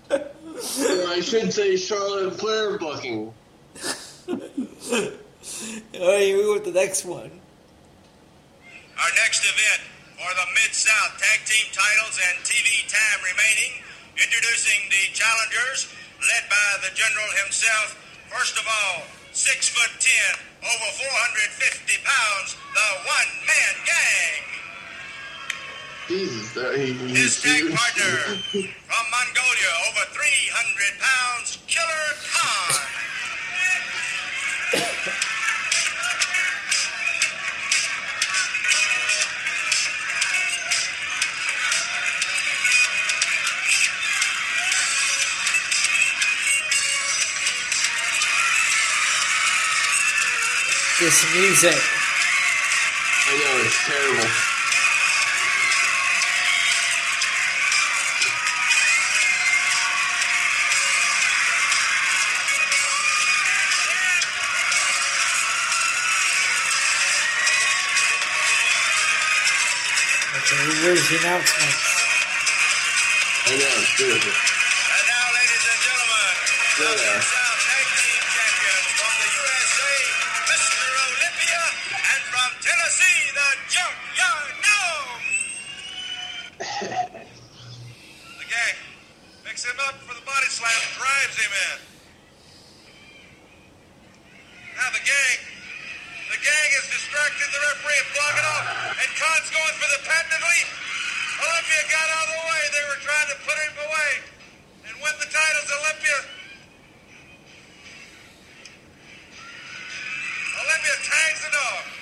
[SPEAKER 2] I should say Charlotte Flair booking.
[SPEAKER 1] All right, here we go with the next one.
[SPEAKER 3] Our next event for the Mid South Tag Team titles and TV time remaining, introducing the challengers, led by the General himself. First of all, six foot ten, over 450 pounds, the One Man Gang.
[SPEAKER 2] Jesus, that he,
[SPEAKER 3] His
[SPEAKER 2] he's
[SPEAKER 3] tag partner from Mongolia, over 300 pounds, Killer Khan.
[SPEAKER 1] This music.
[SPEAKER 2] I know it's terrible.
[SPEAKER 1] Okay, where's the announcement?
[SPEAKER 2] I know it's terrible.
[SPEAKER 3] And now, ladies and gentlemen, the
[SPEAKER 2] There they are.
[SPEAKER 4] Him up for the body slam, drives him in. Now the gang, the gang is distracted the referee and blocking off, and Khan's going for the patented leap. Olympia got out of the way. They were trying to put him away and win the titles. Olympia. Olympia tags the dog.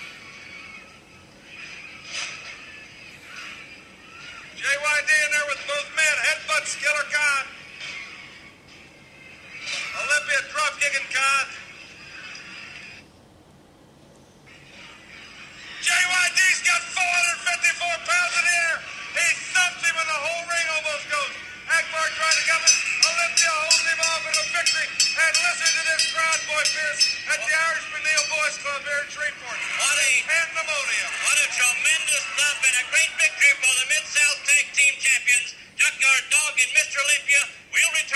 [SPEAKER 4] JYD in there with both men. Headbutts Killer Khan. Olympia drop kicking Khan. JYD's got 454 pounds in air. He thumps him and the whole ring almost goes. Akbar trying to come in. Olympia holds him off in a victory. And listen to this crowd, Boyd Pierce, at the Irish McNeil Boys Club here in Shreveport.
[SPEAKER 3] What a,
[SPEAKER 4] Pandemonium.
[SPEAKER 3] what a tremendous thump and a great victory for the Mid-South Tag Team Champions, Junkyard Dog and Mr. Olympia. We'll return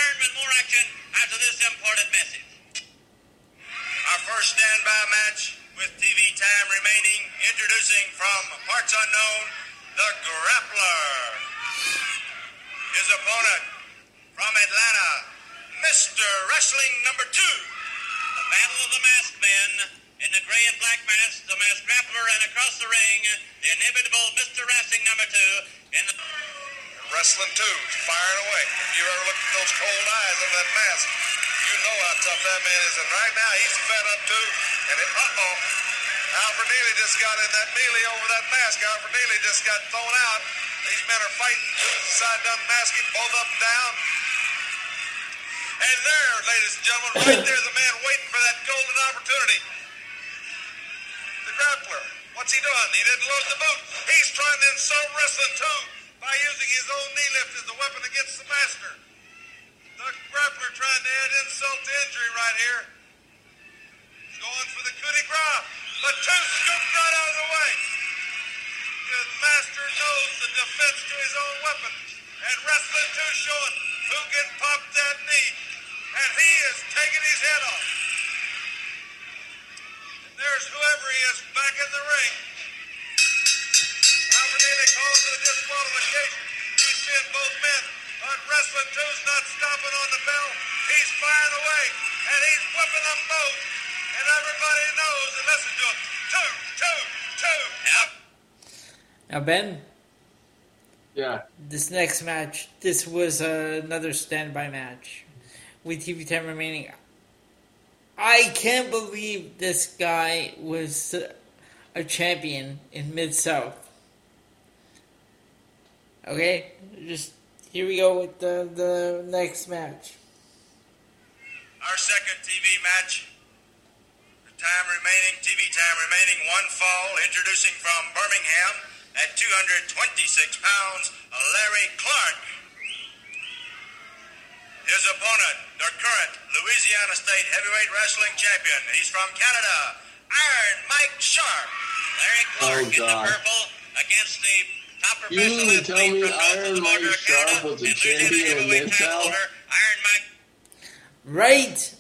[SPEAKER 4] how that man is. And right now, he's fed up too. And it, uh-oh, Alfred Neely just got in that melee over that mask. Alfred Neely just got thrown out. These men are fighting. Side done masking, both up and down. And there, ladies and gentlemen, right there's a man waiting for that golden opportunity. The grappler. What's he doing? He didn't load the boot. He's trying to insult wrestling too by using his own knee lift as the weapon against the master. The grappler trying to add insult to injury right here. He's going for the coup de grace, but two scoops right out of the way. The master knows the defense to his own weapon, and wrestling two showing who can pop that knee, and he is taking his head off. And there's whoever he is back in the ring. Alfred Neely calls it a disqualification. He's seeing both men, but wrestling two's not stopping on the bell. He's firing away, and he's whipping them both. And everybody knows and listen to him. Two, two, two.
[SPEAKER 3] Yep.
[SPEAKER 1] Now, Ben,
[SPEAKER 2] Yeah.
[SPEAKER 1] this next match, this was uh, another standby match with TV time remaining. I can't believe this guy was a champion in Mid South. Okay, just here we go with the the next match.
[SPEAKER 3] Our second TV match. The time remaining, TV time remaining, one fall. Introducing from Birmingham at 226 pounds, Larry Clark. His opponent, the current Louisiana State Heavyweight Wrestling Champion. He's from Canada, Iron Mike Sharpe. Larry Clark
[SPEAKER 2] Oh,
[SPEAKER 3] in the purple against the top
[SPEAKER 2] You mean to tell me
[SPEAKER 3] from north of
[SPEAKER 2] Iron Mike
[SPEAKER 3] Sharpe
[SPEAKER 2] was a champion in
[SPEAKER 3] heavyweight
[SPEAKER 2] Mid-South?
[SPEAKER 3] Iron Mike
[SPEAKER 1] Right.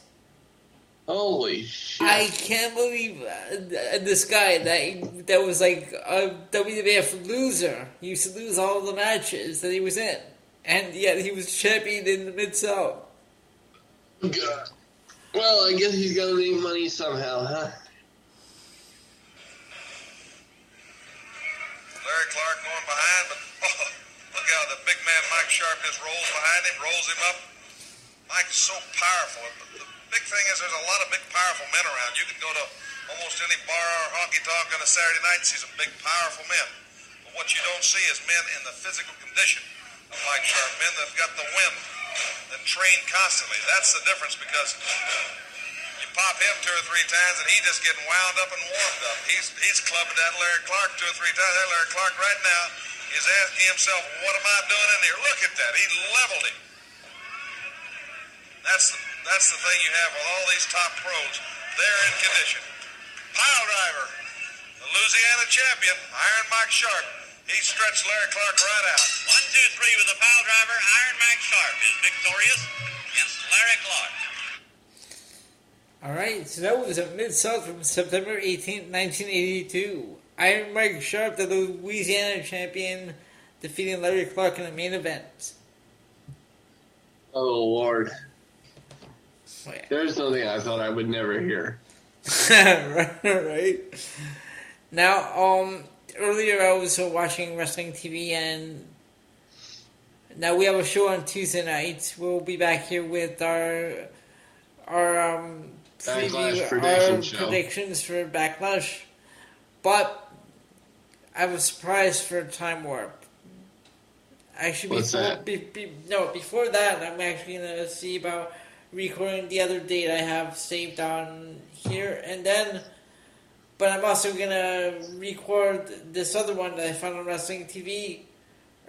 [SPEAKER 2] Holy shit.
[SPEAKER 1] I can't believe uh, this guy that that was like a WWF loser. He used to lose all the matches that he was in, and yet he was champion in the Mid South.
[SPEAKER 2] God. Well, I guess he's gonna make money somehow, huh?
[SPEAKER 4] Larry Clark going behind, but oh, look how the big man Mike Sharpe just rolls behind him, rolls him up. Mike's so powerful. The big thing is there's a lot of big powerful men around. You can go to almost any bar or honky tonk on a Saturday night and see some big powerful men. But what you don't see is men in the physical condition of Mike Sharpe, men that've got the wind, that train constantly. That's the difference because you pop him two or three times and he just getting wound up and warmed up. He's he's clubbed that Larry Clark two or three times. That Larry Clark right now is asking himself, "What am I doing in here?" Look at that. He leveled him. That's the that's the thing you have with all these top pros. They're in condition. Pile driver, the Louisiana champion, Iron Mike Sharpe. He stretched Larry Clark right out.
[SPEAKER 3] One, two, three with the pile driver. Iron Mike Sharpe is victorious against Larry Clark.
[SPEAKER 1] All right, so that was a Mid South from September 18th, 1982. Iron Mike Sharpe, the Louisiana champion, defeating Larry Clark in the main event.
[SPEAKER 2] Oh Lord.
[SPEAKER 1] Oh, yeah.
[SPEAKER 2] There's something I thought I would never hear.
[SPEAKER 1] right, right. Now, um, earlier I was watching wrestling TV, and now we have a show on Tuesday night. We'll be back here with our our um,
[SPEAKER 2] Backlash
[SPEAKER 1] preview, um,
[SPEAKER 2] prediction
[SPEAKER 1] our
[SPEAKER 2] show.
[SPEAKER 1] predictions for Backlash. But I was surprised for Time Warp. Actually,
[SPEAKER 2] What's
[SPEAKER 1] before,
[SPEAKER 2] that?
[SPEAKER 1] Be, be, no, before that, I'm actually gonna see about recording the other date I have saved on here, and then. But I'm also gonna record this other one that I found on Wrestling TV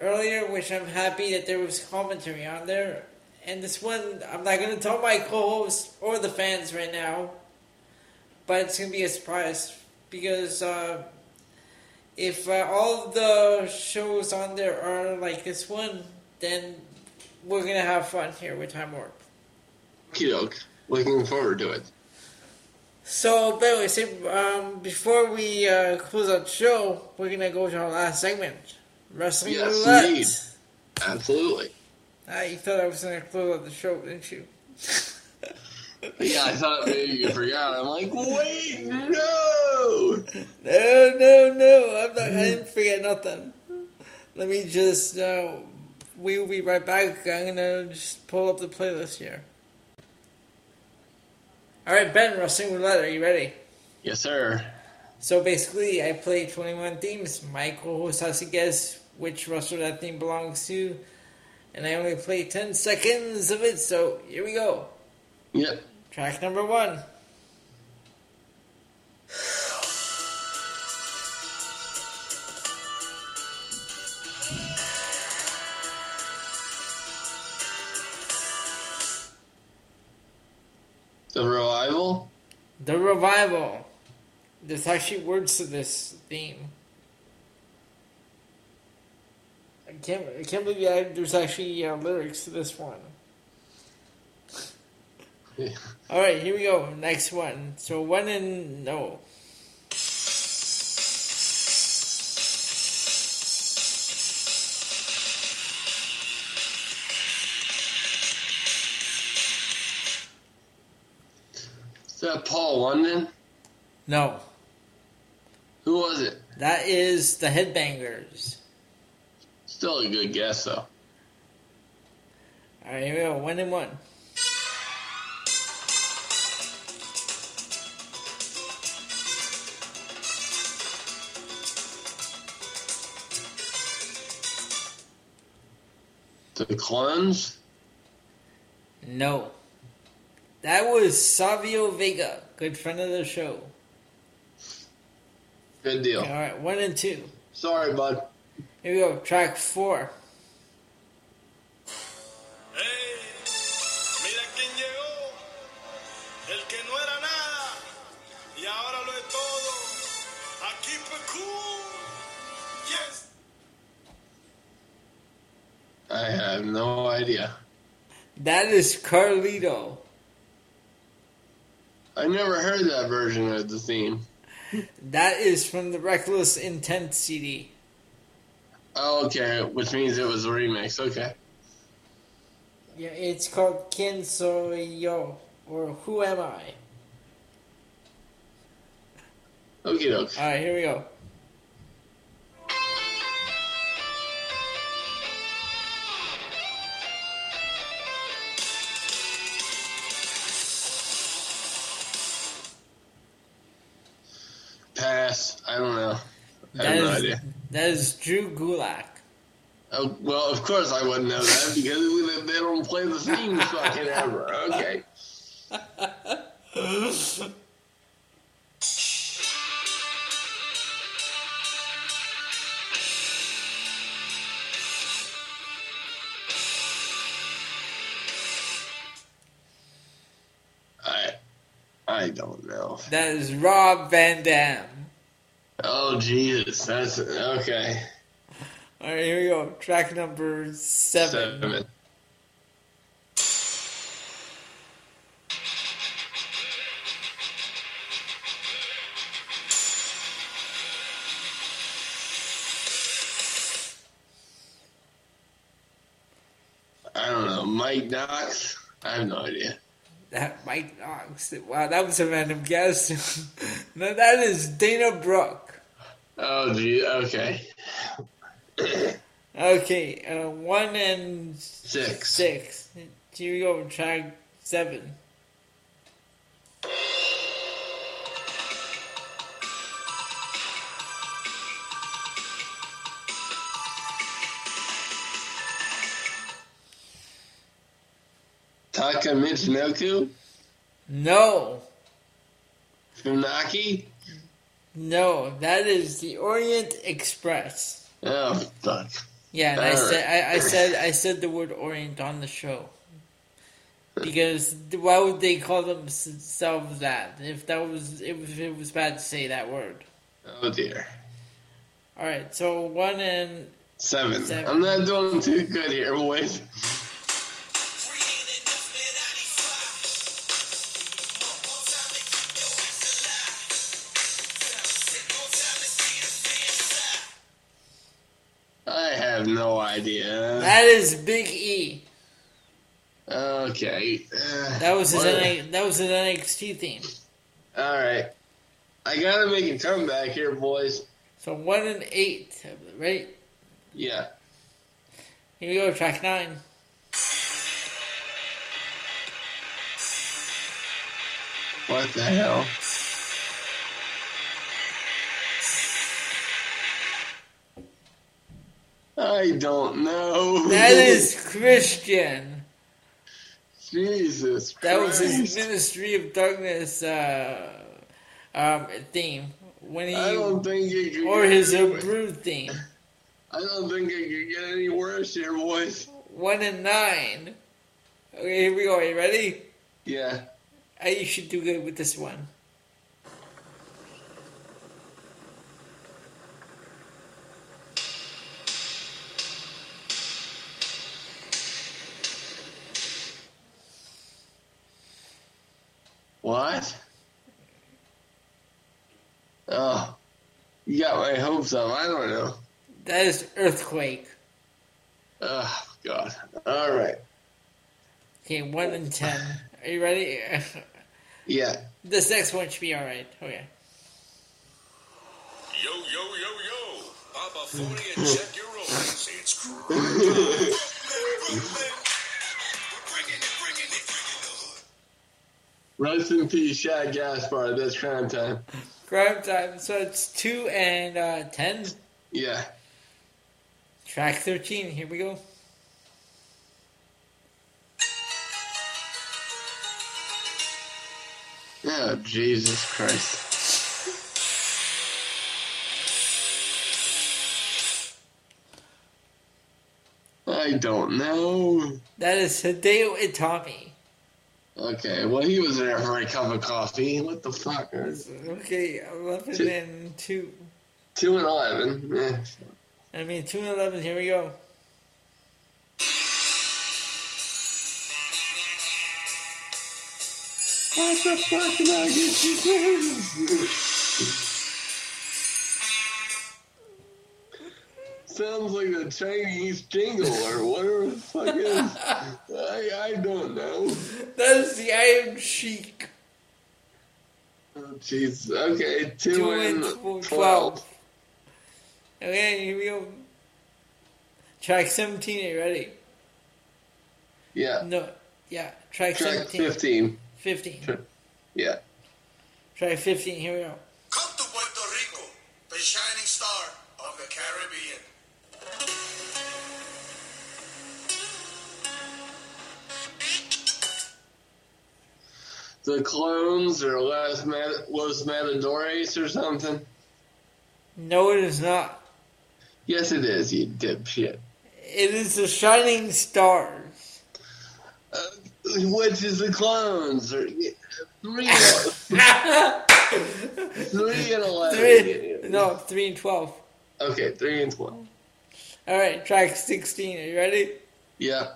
[SPEAKER 1] earlier, which I'm happy that there was commentary on there. And this one, I'm not gonna tell my co-host or the fans right now, but it's gonna be a surprise because uh, if uh, all of the shows on there are like this one, then we're gonna have fun here with Time Warp.
[SPEAKER 2] Okey doke. Looking forward to it.
[SPEAKER 1] So, by the way, um, before we uh, close out the show, we're gonna go to our last segment, Wrestling
[SPEAKER 2] Yes,
[SPEAKER 1] Roulette.
[SPEAKER 2] indeed. Absolutely.
[SPEAKER 1] Ah, you thought I was gonna close out the show, didn't you?
[SPEAKER 2] Yeah, I thought maybe you forgot. I'm like, wait, no.
[SPEAKER 1] No, no, no. I'm not. I didn't forget nothing. Let me just. Uh, we will be right back. I'm gonna just pull up the playlist here. All right, Ben, Wrestling Roulette. Are you ready?
[SPEAKER 2] Yes, sir.
[SPEAKER 1] So basically, I play 21 themes. My co-host has to guess which wrestler that theme belongs to, and I only play 10 seconds of it, so here we go.
[SPEAKER 2] Yep.
[SPEAKER 1] Track number one.
[SPEAKER 2] The Revival?
[SPEAKER 1] The Revival. There's actually words to this theme. I can't. I can't believe I, there's actually uh, lyrics to this one.
[SPEAKER 2] Yeah.
[SPEAKER 1] All right, here we go. Next one. So one and no.
[SPEAKER 2] Is that Paul London?
[SPEAKER 1] No.
[SPEAKER 2] Who was it?
[SPEAKER 1] That is the Headbangers.
[SPEAKER 2] Still a good guess though.
[SPEAKER 1] All right, here we go. One and one.
[SPEAKER 2] The Clones.
[SPEAKER 1] No. That was Savio Vega, good friend of the show.
[SPEAKER 2] Good deal.
[SPEAKER 1] All right, one and two.
[SPEAKER 2] Sorry, bud.
[SPEAKER 1] Here we go. Track four.
[SPEAKER 4] Hey, mira quién llegó, el que no era nada y ahora lo es todo. Aquí cool. Yes.
[SPEAKER 2] I have no idea.
[SPEAKER 1] That is Carlito.
[SPEAKER 2] I never heard that version of the theme.
[SPEAKER 1] That is from the Reckless Intent CD.
[SPEAKER 2] Oh, okay, which means it was a remix. Okay.
[SPEAKER 1] Yeah, it's called Quién Soy Yo, or Who Am I?
[SPEAKER 2] Okie doke.
[SPEAKER 1] All right, here we go.
[SPEAKER 2] Pass. I don't know. I
[SPEAKER 1] That
[SPEAKER 2] have no
[SPEAKER 1] is-
[SPEAKER 2] idea.
[SPEAKER 1] That is Drew Gulak.
[SPEAKER 2] Oh, well, of course I wouldn't know that because they don't play the theme fucking ever. Okay. I I don't know.
[SPEAKER 1] That is Rob Van Dam.
[SPEAKER 2] Oh Jesus, that's okay.
[SPEAKER 1] All right, here we go. Track number seven.
[SPEAKER 2] Seven. I don't know. Mike Knox? I have no idea.
[SPEAKER 1] That Mike Knox. Wow, that was a random guess. no, that is Dana Brooke.
[SPEAKER 2] Oh, gee. Okay.
[SPEAKER 1] Okay, uh, one and
[SPEAKER 2] Six.
[SPEAKER 1] six. Here we go. Track seven.
[SPEAKER 2] Taka Michinoku?
[SPEAKER 1] No,
[SPEAKER 2] Funaki?
[SPEAKER 1] No, that is the Orient Express.
[SPEAKER 2] Oh, fuck.
[SPEAKER 1] Yeah, and I
[SPEAKER 2] All
[SPEAKER 1] said. I, I said I said the word Orient on the show because why would they call themselves that if that was if it was bad to say that word?
[SPEAKER 2] Oh, dear.
[SPEAKER 1] All right, so one and
[SPEAKER 2] Seven.
[SPEAKER 1] Seven.
[SPEAKER 2] I'm not doing too good here, boys. Have no idea.
[SPEAKER 1] that is Big E.
[SPEAKER 2] Okay. Uh,
[SPEAKER 1] That was his NA, that was his NXT theme.
[SPEAKER 2] All right. I gotta make a comeback here, boys.
[SPEAKER 1] So one and eight, right?
[SPEAKER 2] Yeah.
[SPEAKER 1] Here we go, track nine.
[SPEAKER 2] What the hell? I don't know.
[SPEAKER 1] That is Christian.
[SPEAKER 2] Jesus
[SPEAKER 1] That was his Ministry of Darkness uh, um, theme when he
[SPEAKER 2] I don't think it could
[SPEAKER 1] or his Brood theme.
[SPEAKER 2] I don't think it could get any worse here, boys.
[SPEAKER 1] One and nine. Okay, here we go. Are you ready?
[SPEAKER 2] Yeah.
[SPEAKER 1] Uh, you should do good with this one.
[SPEAKER 2] What? Oh, you got my hopes up. I don't know.
[SPEAKER 1] That is Earthquake.
[SPEAKER 2] Oh God. All right.
[SPEAKER 1] Okay, 1 and 10. Are you ready?
[SPEAKER 2] Yeah.
[SPEAKER 1] this next one should be alright. Okay.
[SPEAKER 5] Yo, yo, yo, yo. Pop a 40 and check your rolls. It's crime
[SPEAKER 2] Rest in peace, Shad Gaspard. That's Cryme Tyme.
[SPEAKER 1] Cryme Tyme. So it's 2 and uh, 10.
[SPEAKER 2] Yeah.
[SPEAKER 1] Track 13. Here we go.
[SPEAKER 2] Oh, Jesus Christ. I don't know.
[SPEAKER 1] That is Hideo Itami.
[SPEAKER 2] Okay, well, he was there for a cup of coffee. What the fuck?
[SPEAKER 1] Okay, 11
[SPEAKER 2] Two.
[SPEAKER 1] and 2.
[SPEAKER 2] 2 and 11. Eh.
[SPEAKER 1] I mean, 2 and 11. Here we go.
[SPEAKER 2] What the fuck can I get you? Sounds like a Chinese jingle or whatever the fuck is. I, I don't know.
[SPEAKER 1] That is the Iron Sheik.
[SPEAKER 2] Oh, jeez. Okay, 2,
[SPEAKER 1] 2
[SPEAKER 2] and
[SPEAKER 1] and
[SPEAKER 2] 12.
[SPEAKER 1] 12. Okay, here we go. Track 17. Are you ready?
[SPEAKER 2] Yeah.
[SPEAKER 1] No. Yeah. Track,
[SPEAKER 2] Track
[SPEAKER 1] 17.
[SPEAKER 2] 15.
[SPEAKER 1] 15.
[SPEAKER 2] Tra- Yeah.
[SPEAKER 1] Track 15. Here we go.
[SPEAKER 5] Come to Puerto Rico, the shining The
[SPEAKER 2] clones or Los, Mat- Los Matadores or something?
[SPEAKER 1] No, it is not.
[SPEAKER 2] Yes, it is, you dipshit.
[SPEAKER 1] It is the Shining Stars.
[SPEAKER 2] Uh, which is the clones? Or, three, three and eleven.
[SPEAKER 1] Three, no, 3 and 12.
[SPEAKER 2] Okay, three and twelve.
[SPEAKER 1] All right, track 16. Are you ready?
[SPEAKER 2] Yeah.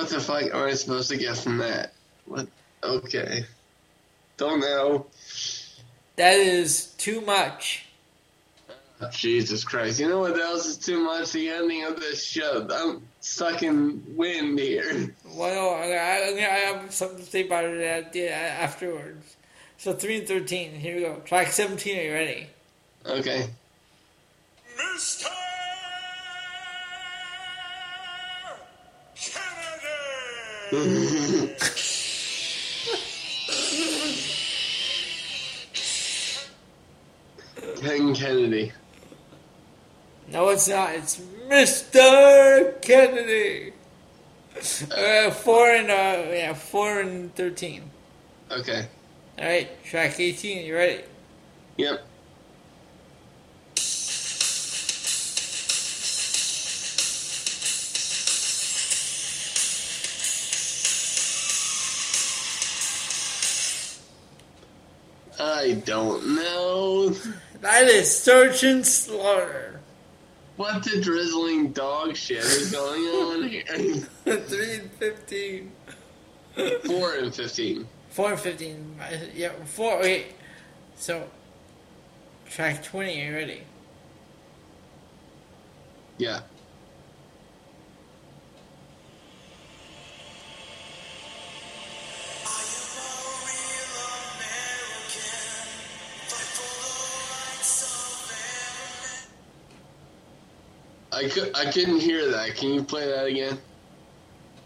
[SPEAKER 2] What the fuck am I supposed to get from that? What? Okay. Don't know.
[SPEAKER 1] That is too much.
[SPEAKER 2] Oh, Jesus Christ. You know what else is too much? The ending of this show. I'm stuck in wind here.
[SPEAKER 1] Well, I, I, I have something to say about it at the, afterwards. So 3 and 13. Here we go. Track 17. Are you ready?
[SPEAKER 2] Okay.
[SPEAKER 5] Mr.
[SPEAKER 2] Ken Kennedy.
[SPEAKER 1] No, it's not. It's Mr. Kennedy. Uh, four and uh, yeah, four and thirteen.
[SPEAKER 2] Okay.
[SPEAKER 1] All right, track eighteen. You ready?
[SPEAKER 2] Yep. I don't know.
[SPEAKER 1] That is Sergeant Slaughter.
[SPEAKER 2] What the drizzling dog shit is going on here?
[SPEAKER 1] Three and fifteen.
[SPEAKER 2] Four and fifteen.
[SPEAKER 1] Four and fifteen. Uh, Yeah, four. Okay, so track twenty. Are you ready?
[SPEAKER 2] Yeah. I, could, I couldn't hear that. Can you play that again?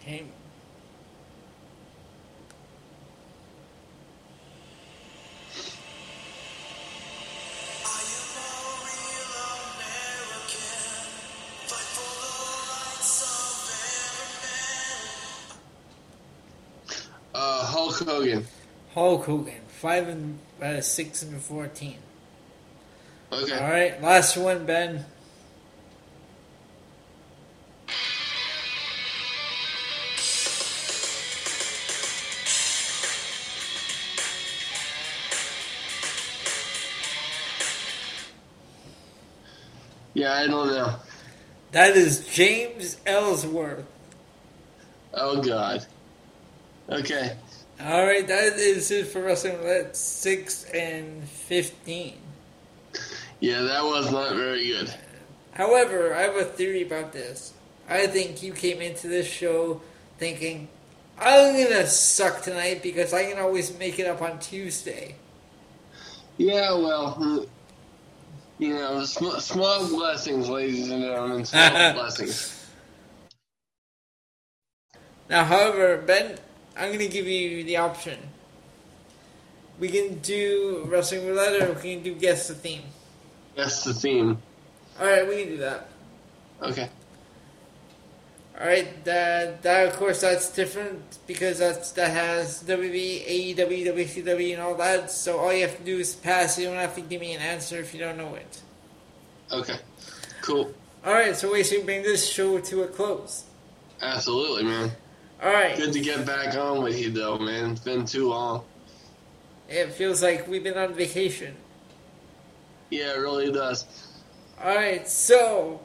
[SPEAKER 1] Okay.
[SPEAKER 2] Uh, Hulk Hogan.
[SPEAKER 1] Hulk Hogan, five and uh, six and fourteen.
[SPEAKER 2] Okay.
[SPEAKER 1] All right, last one, Ben.
[SPEAKER 2] Yeah, I don't know.
[SPEAKER 1] That is James Ellsworth.
[SPEAKER 2] Oh God. Okay.
[SPEAKER 1] All right, that is it for wrestling. Roulette six and fifteen.
[SPEAKER 2] Yeah, that was not very good.
[SPEAKER 1] However, I have a theory about this. I think you came into this show thinking, I'm gonna suck tonight because I can always make it up on Tuesday.
[SPEAKER 2] Yeah, well, you know, sm- small blessings, ladies and gentlemen, small blessings.
[SPEAKER 1] Now, however, Ben, I'm gonna give you the option. We can do wrestling roulette, or we can do guess the theme.
[SPEAKER 2] Guess the theme.
[SPEAKER 1] All right, we can do that.
[SPEAKER 2] Okay.
[SPEAKER 1] All right, that that of course that's different because that's that has WB, AEW, WCW, and all that. So all you have to do is pass. You don't have to give me an answer if you don't know it.
[SPEAKER 2] Okay. Cool.
[SPEAKER 1] All right, so we should bring this show to a close.
[SPEAKER 2] Absolutely, man.
[SPEAKER 1] All right,
[SPEAKER 2] Good to get back on with you, though, man. It's been too long.
[SPEAKER 1] it feels like we've been on vacation.
[SPEAKER 2] Yeah, it really does.
[SPEAKER 1] All right, so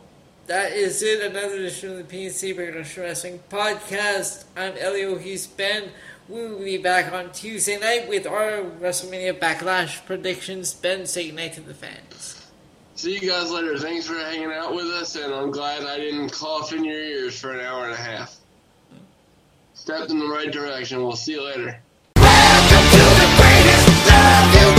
[SPEAKER 1] that is it. Another edition of the PNC Progression Wrestling Podcast. I'm Elio He's Ben. We will be back on Tuesday night with our WrestleMania Backlash predictions. Ben, say goodnight to the fans.
[SPEAKER 2] See you guys later. Thanks for hanging out with us, and I'm glad I didn't cough in your ears for an hour and a half. Stepped in the right direction. We'll see you later. Welcome to the greatest love you